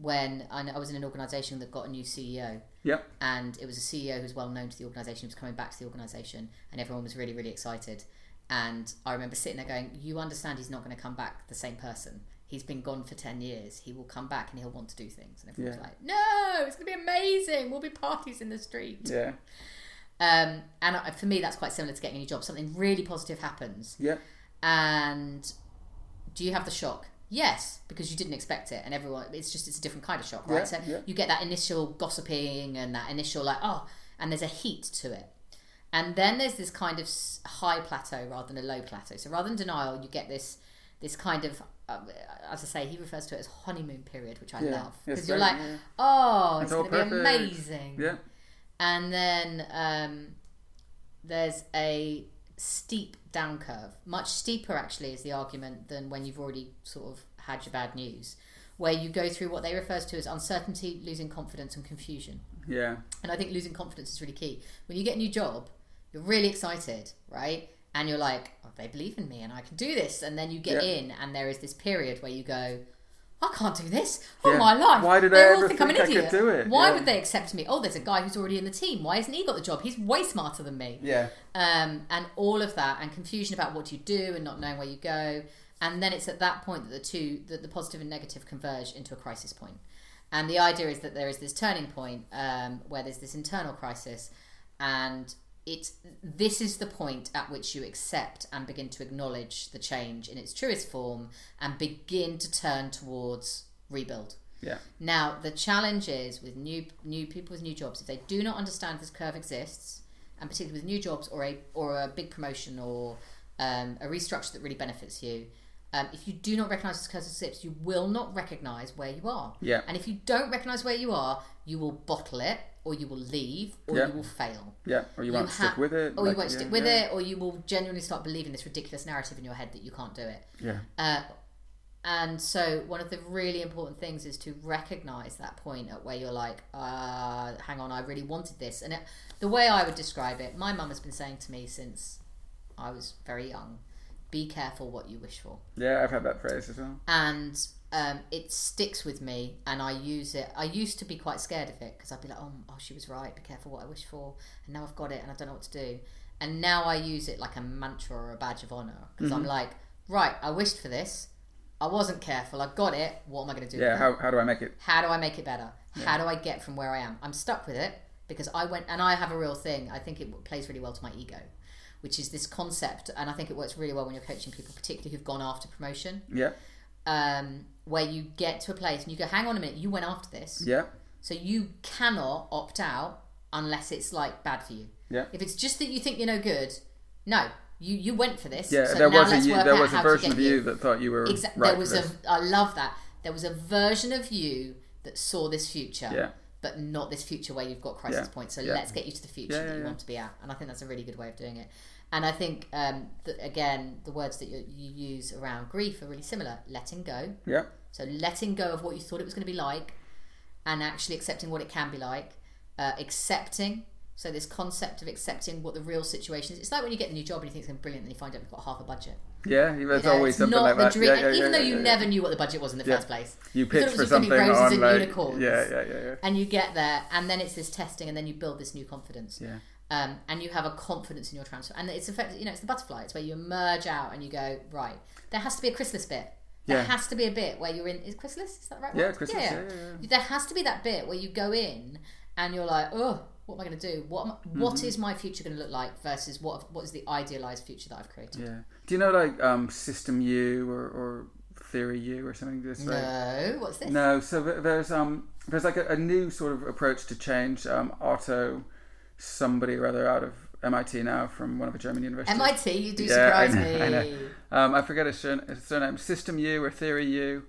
when I, I was in an organisation that got a new CEO, Yep. and it was a CEO who's well known to the organisation, who was coming back to the organisation, and everyone was really really excited. And I remember sitting there going, "You understand he's not going to come back the same person." He's been gone for 10 years. He will come back and he'll want to do things. And everyone's Yeah. like, no, it's going to be amazing. We'll be parties in the street. Yeah. Um, and for me, that's quite similar to getting a new job. Something really positive happens, Yeah. and do you have the shock? Yes, because you didn't expect it, and everyone. It's just it's a different kind of shock, right? Yeah, so yeah. you get that initial gossiping and that initial like oh, and there's a heat to it, and then there's this kind of high plateau rather than a low plateau. So rather than denial, you get this this kind of uh, as I say, he refers to it as honeymoon period, which I Yeah. love Yes, because you're like, yeah. oh, it's, It's going to be amazing. Yeah. And then um, there's a steep down curve, much steeper actually is the argument than when you've already sort of had your bad news, where you go through what they refer to as uncertainty, losing confidence, and confusion. Yeah. And I think losing confidence is really key. When you get a new job, you're really excited, right? and you're like, oh, they believe in me and I can do this. And then you get Yeah. in, and there is this period where you go, I can't do this. Oh Yeah. my life! Why did they I all think I'm an think I could idiot. do it? Why Yeah. would they accept me? Oh, there's a guy who's already in the team. Why hasn't he got the job? He's way smarter than me Yeah. um, and all of that and confusion about what you do and not knowing where you go and then it's at that point that the two that the positive and negative converge into a crisis point. point and the idea is that there is this turning point um, where there's this internal crisis and it's this is the point at which you accept and begin to acknowledge the change in its truest form and begin to turn towards rebuild Yeah. now, the challenge is with new new people with new jobs, if they do not understand this curve exists, and particularly with new jobs or a or a big promotion or um, a restructure that really benefits you, um, if you do not recognise this curve exists, you will not recognise where you are. Yeah. And if you don't recognise where you are, you will bottle it, or you will leave, or Yeah. you will fail. Yeah. Or you, won't ha- stick with it. or like, you won't yeah, stick with yeah. it, or you will genuinely start believing this ridiculous narrative in your head that you can't do it. Yeah. Uh, and so one of the really important things is to recognize that point at where you're like, uh, hang on, I really wanted this. And it, the way I would describe it, my mum has been saying to me since I was very young, be careful what you wish for. Yeah. I've had that phrase as well. And um, it sticks with me and I use it. I used to be quite scared of it because I'd be like, oh, oh, she was right, be careful what I wish for. And now I've got it and I don't know what to do. And now I use it like a mantra or a badge of honor because Mm-hmm. I'm like, right, I wished for this. I wasn't careful. I got it. What am I going to do? Yeah. How, how do I make it? How do I make it better? How do I get from where I am? I'm stuck with it because I went and I have a real thing. I think it plays really well to my ego, which is this concept, and I think it works really well when you're coaching people, particularly who've gone after promotion, Yeah. Um, where you get to a place and you go, "Hang on a minute, you went after this, Yeah. so you cannot opt out unless it's like bad for you. Yeah. If it's just that you think you're no good, no, you you went for this. Yeah. so there was a you, there was a version of you that thought you were Exactly. right there was a. I love that. There was a version of you that saw this future, Yeah. but not this future where you've got crisis Yeah. points. So Yeah. let's get you to the future that you want to be at. And I think that's a really good way of doing it. And I think um, that again, the words that you, you use around grief are really similar. Letting go. Yeah. So letting go of what you thought it was going to be like, and actually accepting what it can be like. Uh, accepting. So this concept of accepting what the real situation is. It's like when you get a new job and you think it's going to be brilliant, and you find out you've got half a budget. Yeah. There's You know, always it's something not like the that. dream, Yeah, and yeah, even yeah, though you yeah, never yeah. knew what the budget was in the Yeah. first place. You pitch for just gonna be something roses and like unicorns. yeah, yeah, yeah, yeah. And you get there, and then it's this testing, and then you build this new confidence. Yeah. Um, and you have a confidence in your transfer, and it's effective. You know, it's the butterfly. It's where you emerge out and you go right. There has to be a chrysalis bit. There Yeah. has to be a bit where you're in. Is chrysalis? Is that the right? Yeah, word? chrysalis, yeah, yeah, yeah. There has to be that bit where you go in and you're like, oh, what am I going to do? What am, Mm-hmm. is my future going to look like versus what what is the idealized future that I've created? Yeah. Do you know like um, System U or, or Theory U or something this way? No, what's this? No. So there's um there's like a, a new sort of approach to change. Um, Otto, somebody or other out of MIT now from one of the German universities. MIT, you do Yeah, I surprise know, me. I know. Um, I forget his, surname. System U or Theory U.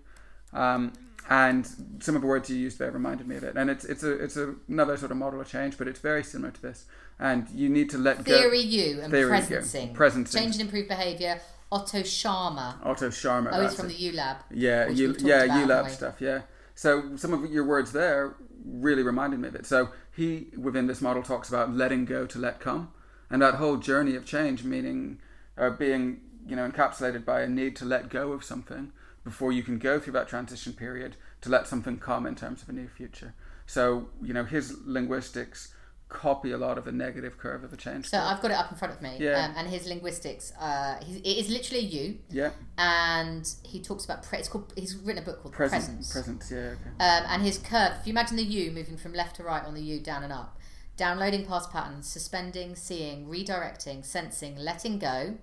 Um, and some of the words you used there reminded me of it. And it's it's a it's a, another sort of model of change, but it's very similar to this. And you need to let go. Theory U and Theory U. presencing. Presencing. Change and improve behaviour. Otto Scharmer. Otto Scharmer. Oh, he's from it. the U Lab. Yeah, you, talked yeah, about, ULab stuff. Yeah. So some of your words there really reminded me of it. So he within this model talks about letting go to let come, and that whole journey of change, meaning uh, being you know encapsulated by a need to let go of something before you can go through that transition period to let something come in terms of a new future. So you know his linguistics copy a lot of the negative curve of a change. So curve. I've got it up in front of me. Yeah. Um, and his linguistics, uh, it is literally you. yeah, And he talks about, pre- it's called, he's written a book called present, Presence. present. Yeah, okay. Um, and his curve, if you imagine the U moving from left to right on the U, down and up, downloading past patterns, suspending, seeing, redirecting, sensing, letting go,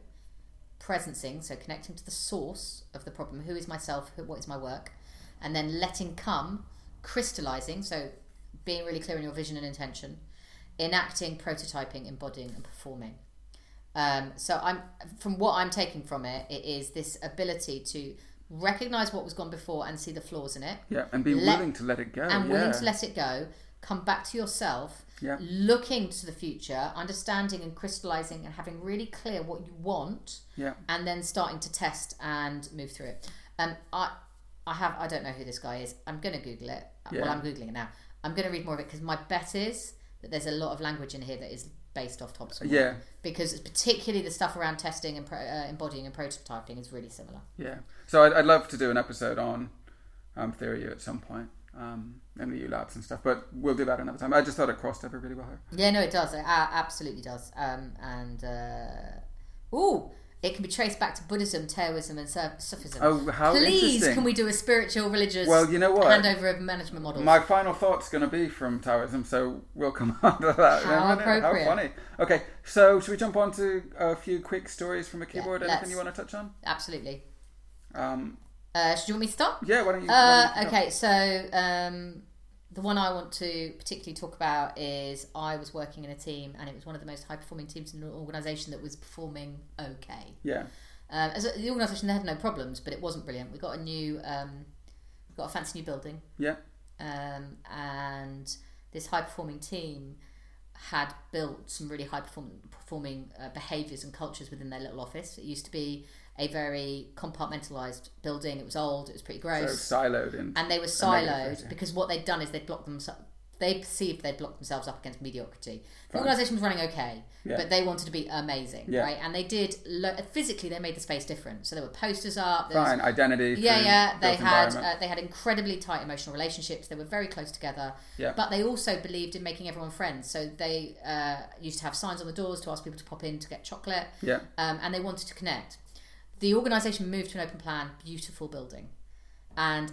presencing, so connecting to the source of the problem, who is myself, who, what is my work, and then letting come, crystallizing, so being really clear in your vision and intention, enacting, prototyping, embodying, and performing. Um, so I'm from what I'm taking from it, it is this ability to recognize what was gone before and see the flaws in it, Yeah, and be Let- willing to let it go. and yeah. willing to let it go, come back to yourself, Yeah. looking to the future, understanding and crystallizing and having really clear what you want, Yeah. and then starting to test and move through it. Um, I, I have, I don't know who this guy is. I'm going to Google it. Yeah. Well, I'm googling it now. I'm going to read more of it because my bet is there's a lot of language in here that is based off Thompson. Yeah. Because particularly the stuff around testing and pro- uh, embodying and prototyping is really similar. Yeah. So I'd, I'd love to do an episode on um, Theory at some point. Um, and the U labs and stuff, but we'll do that another time. I just thought it crossed over really well here. Yeah, no, it does. It absolutely does. Um, and uh, ooh, it can be traced back to Buddhism, Taoism, and Suf- Sufism. Oh, how Please, can we do a spiritual, religious Well, you know what? handover of management models? My final thought's going to be from Taoism, so we'll come on to that. How appropriate. How funny. Okay, so should we jump on to a few quick stories from a keyboard? let's. Anything you want to touch on? Absolutely. Um, Uh, should you want me to stop? yeah, why don't you? Uh, why don't you- okay, so um, the one I want to particularly talk about is I was working in a team, and it was one of the most high performing teams in an organisation that was performing okay. Yeah, Um, as a, the organisation had no problems, but it wasn't brilliant. We got a new, um, we got a fancy new building, yeah, um, and this high performing team had built some really high perform- performing uh, behaviours and cultures within their little office. It used to be a very compartmentalised building. It was old. It was pretty gross. so siloed in. and they were siloed because what they'd done is they'd blocked them. They perceived they'd blocked themselves up against mediocrity. The organisation was running okay, Yeah. but they wanted to be amazing, Yeah. right? And they did lo- physically. They made the space different. So there were posters up. There was, identity. yeah, yeah. They had uh, they had incredibly tight emotional relationships. They were very close together. Yeah. But they also believed in making everyone friends. So they uh, used to have signs on the doors to ask people to pop in to get chocolate yeah, um, and they wanted to connect. The organisation moved to an open plan, beautiful building, and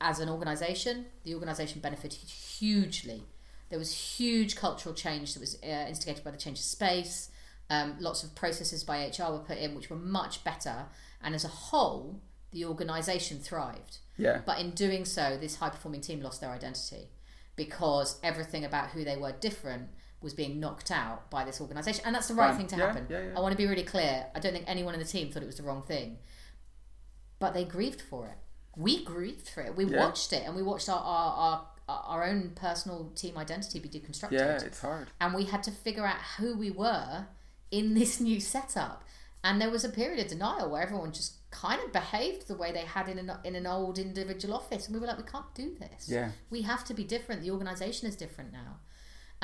as an organisation, the organisation benefited hugely. There was huge cultural change that was uh, instigated by the change of space. Um, lots of processes by HR were put in, which were much better, and as a whole, the organisation thrived. yeah, But in doing so, this high performing team lost their identity because everything about who they were different was being knocked out by this organisation. And that's the right Fine. thing to Yeah, happen. yeah, yeah. I want to be really clear. I don't think anyone in the team thought it was the wrong thing. But they grieved for it. We grieved for it. We watched it and we watched our, our, our, our own personal team identity be deconstructed yeah. It's hard. and we had to figure out who we were in this new setup. And there was a period of denial where everyone just kind of behaved the way they had in an, in an old individual office. And we were like, we can't do this. Yeah. We have to be different. The organisation is different now.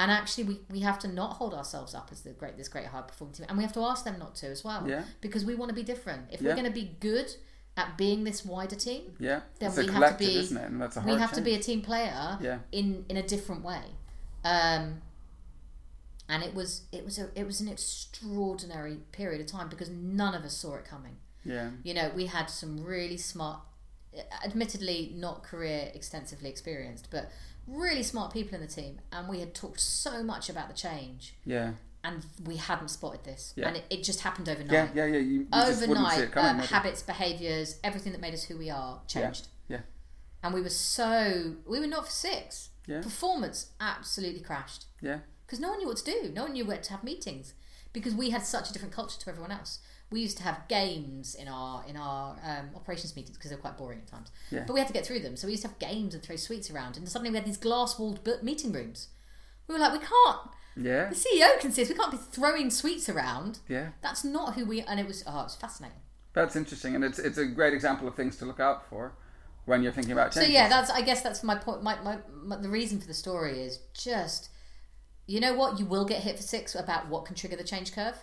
And actually, we, we have to not hold ourselves up as the great this great high performing team, and we have to ask them not to as well. Yeah. Because we want to be different. If Yeah. we're going to be good at being this wider team, Yeah, Then we have to be- isn't it? And that's a we have to be a team player Yeah. in in a different way um and it was it was a it was an extraordinary period of time because none of us saw it coming Yeah, you know we had some really smart admittedly not career extensively experienced but really smart people in the team and we had talked so much about the change yeah, and we hadn't spotted this Yeah. and it, it just happened overnight yeah, yeah, yeah. You, you overnight coming. Um, maybe. habits behaviors everything that made us who we are changed Yeah, and we were so we were not for six Yeah. performance absolutely crashed yeah, because no one knew what to do no one knew where to have meetings because we had such a different culture to everyone else we used to have games in our in our um, operations meetings because they're quite boring at times. Yeah. but we had to get through them. So we used to have games and throw sweets around. And suddenly we had these glass walled meeting rooms. We were like we can't yeah, the ceo can see us. We can't be throwing sweets around. Yeah. that's not who we and it was oh it was fascinating. That's interesting, and it's it's a great example of things to look out for when you're thinking about So yeah, that's I guess that's my point. My, my, my the reason for the story is just you know what? You will get hit for six about what can trigger the change curve.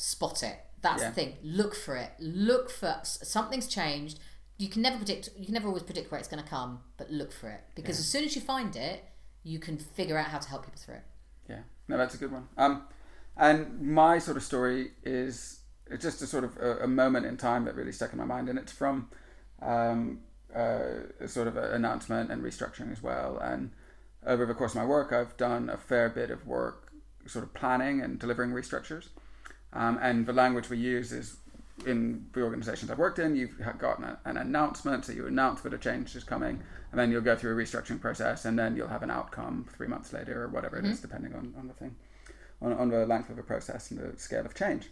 Spot it. That's Yeah. the thing. Look for it. Look for something's changed. You can never predict. You can never always predict where it's going to come, but look for it because as soon as you find it, you can figure out how to help people through it. Yeah, no, that's a good one. Um, and my sort of story is it's just a sort of a, a moment in time that really stuck in my mind, and it's from um, uh, a sort of an announcement and restructuring as well. And over the course of my work, I've done a fair bit of work, sort of planning and delivering restructures. Um, and the language we use is in the organizations I've worked in, you've gotten a, an announcement, so you announce that a change is coming, and then you'll go through a restructuring process, and then you'll have an outcome three months later or whatever it is, depending on, on the thing, on, on the length of the process and the scale of change.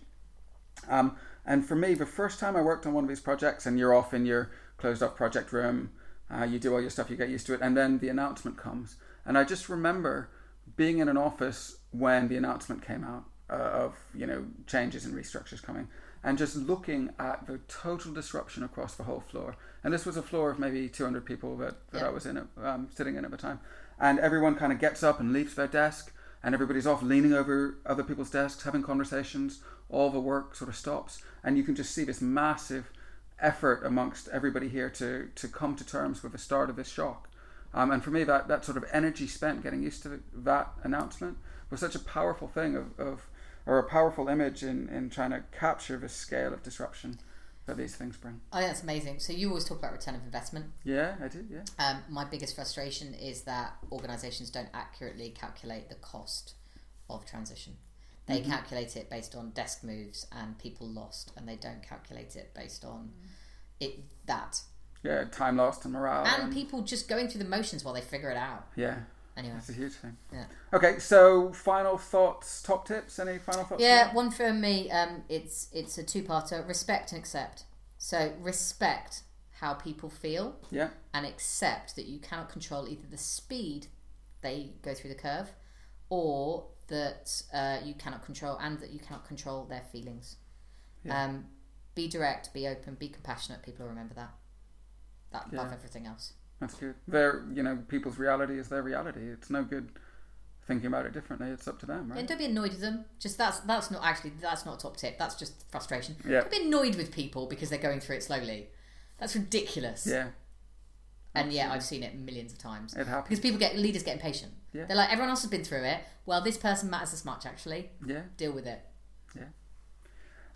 Um, and for me, the first time I worked on one of these projects, and you're off in your closed off project room, uh, you do all your stuff, you get used to it, and then the announcement comes. And I just remember being in an office when the announcement came out uh, of you know changes and restructures coming, and just looking at the total disruption across the whole floor. And this was a floor of maybe 200 people that, that Yeah. I was in, um, sitting in at the time, and everyone kind of gets up and leaves their desk, and everybody's off leaning over other people's desks, having conversations. All the work sort of stops, and you can just see this massive effort amongst everybody here to to come to terms with the start of this shock. Um, and for me, that, that sort of energy spent getting used to that announcement was such a powerful thing of, of or a powerful image in, in trying to capture the scale of disruption that these things bring. Think that's amazing. So you always talk about return of investment. Yeah, I do. Yeah. Um, my biggest frustration is that organisations don't accurately calculate the cost of transition. They mm-hmm. calculate it based on desk moves and people lost, and they don't calculate it based on it that. Yeah, time lost and morale. And, and people just going through the motions while they figure it out. Yeah. Anyway. That's a huge thing. Yeah. Okay, so final thoughts, top tips, any final thoughts? Yeah, one from me. Um, it's it's a two parter respect and accept. So respect how people feel. Yeah. And accept that you cannot control either the speed they go through the curve or that uh, you cannot control and that you cannot control their feelings. Yeah. Um, be direct, be open, be compassionate. People will remember that. That above yeah. everything else. That's good. Their, you know, people's reality is their reality. It's no good thinking about it differently. It's up to them, right? And don't be annoyed with them. Just that's that's not actually that's not a top tip. That's just frustration. Yeah. Don't be annoyed with people because they're going through it slowly. That's ridiculous. Yeah. And yeah, I've seen it millions of times. It happens because people get leaders get impatient. Yeah. They're like everyone else has been through it. Well, this person matters as much actually. Yeah. Deal with it. Yeah.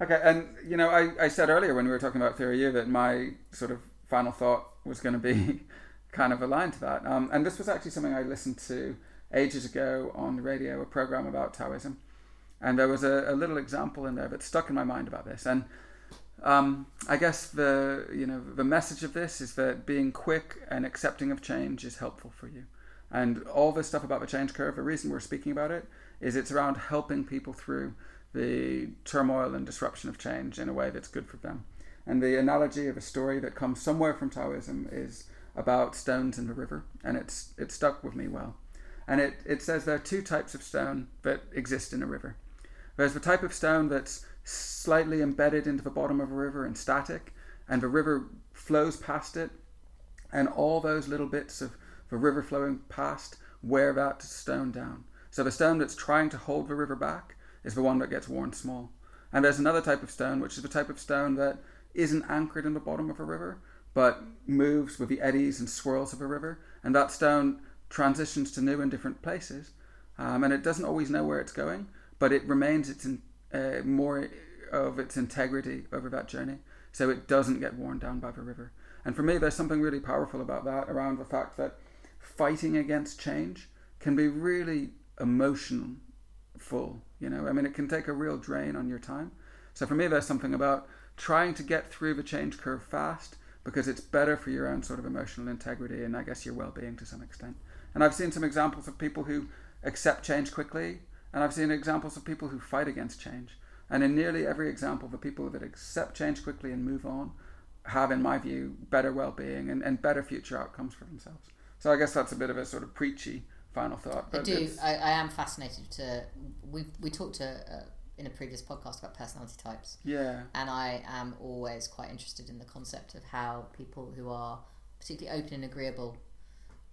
Okay, and you know, I, I said earlier when we were talking about theory U that my sort of final thought was going to be kind of aligned to that. Um, and this was actually something I listened to ages ago on the radio, a program about Taoism. And there was a, a little example in there that stuck in my mind about this. And um, I guess the you know the message of this is that being quick and accepting of change is helpful for you. And all this stuff about the change curve, the reason we're speaking about it is it's around helping people through the turmoil and disruption of change in a way that's good for them. And the analogy of a story that comes somewhere from Taoism is about stones in the river, and it's it stuck with me well. And it, it says there are two types of stone that exist in a river. There's the type of stone that's slightly embedded into the bottom of a river and static, and the river flows past it, and all those little bits of the river flowing past wear that stone down. So the stone that's trying to hold the river back is the one that gets worn small. And there's another type of stone, which is the type of stone that isn't anchored in the bottom of a river, but moves with the eddies and swirls of a river. And that stone transitions to new and different places. Um, and it doesn't always know where it's going, but it remains its in, uh, more of its integrity over that journey. So it doesn't get worn down by the river. And for me, there's something really powerful about that around the fact that fighting against change can be really emotional full. You know, I mean, it can take a real drain on your time. So for me, there's something about trying to get through the change curve fast because it's better for your own sort of emotional integrity and I guess your well-being to some extent. And I've seen some examples of people who accept change quickly, and I've seen examples of people who fight against change. And in nearly every example, the people that accept change quickly and move on have, in my view, better well-being and, and better future outcomes for themselves. So I guess that's a bit of a sort of preachy final thought. I do. I, I, am fascinated to. We we talked to uh, in a previous podcast about personality types. Yeah. And I am always quite interested in the concept of how people who are particularly open and agreeable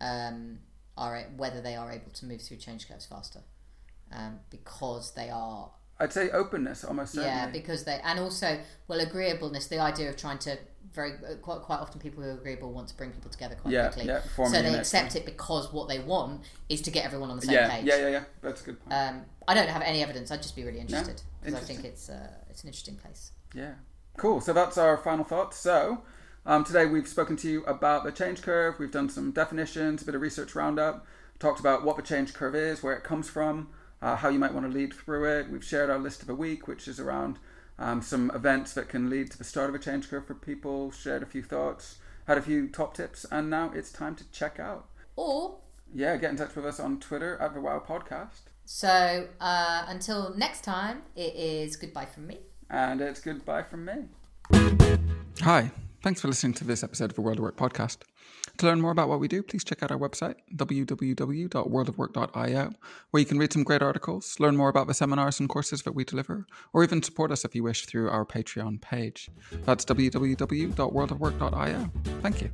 um, are whether they are able to move through change curves faster um, because they are. I'd say openness almost. Certainly. Yeah, because they and also well agreeableness. The idea of trying to very uh, quite quite often people who are agreeable want to bring people together quite yeah, quickly. Yeah, so they accept it because what they want is to get everyone on the same yeah, page. Yeah, yeah, yeah. That's a good point. Um, I don't have any evidence. I'd just be really interested because I think it's uh, it's an interesting place. Yeah, cool. So that's our final thought. So. Um, today we've spoken to you about the change curve. We've done some definitions, a bit of research roundup, talked about what the change curve is, where it comes from, uh, how you might want to lead through it. We've shared our list of a week, which is around um, some events that can lead to the start of a change curve for people, shared a few thoughts, had a few top tips, and now it's time to check out. Or, yeah, get in touch with us on Twitter at the Wow Podcast. So uh, until next time, it is goodbye from me. And it's goodbye from me. Hi, thanks for listening to this episode of the World of Work podcast. To learn more about what we do, please check out our website, www.worldofwork.io, where you can read some great articles, learn more about the seminars and courses that we deliver, or even support us if you wish through our Patreon page. That's www.worldofwork.io. Thank you.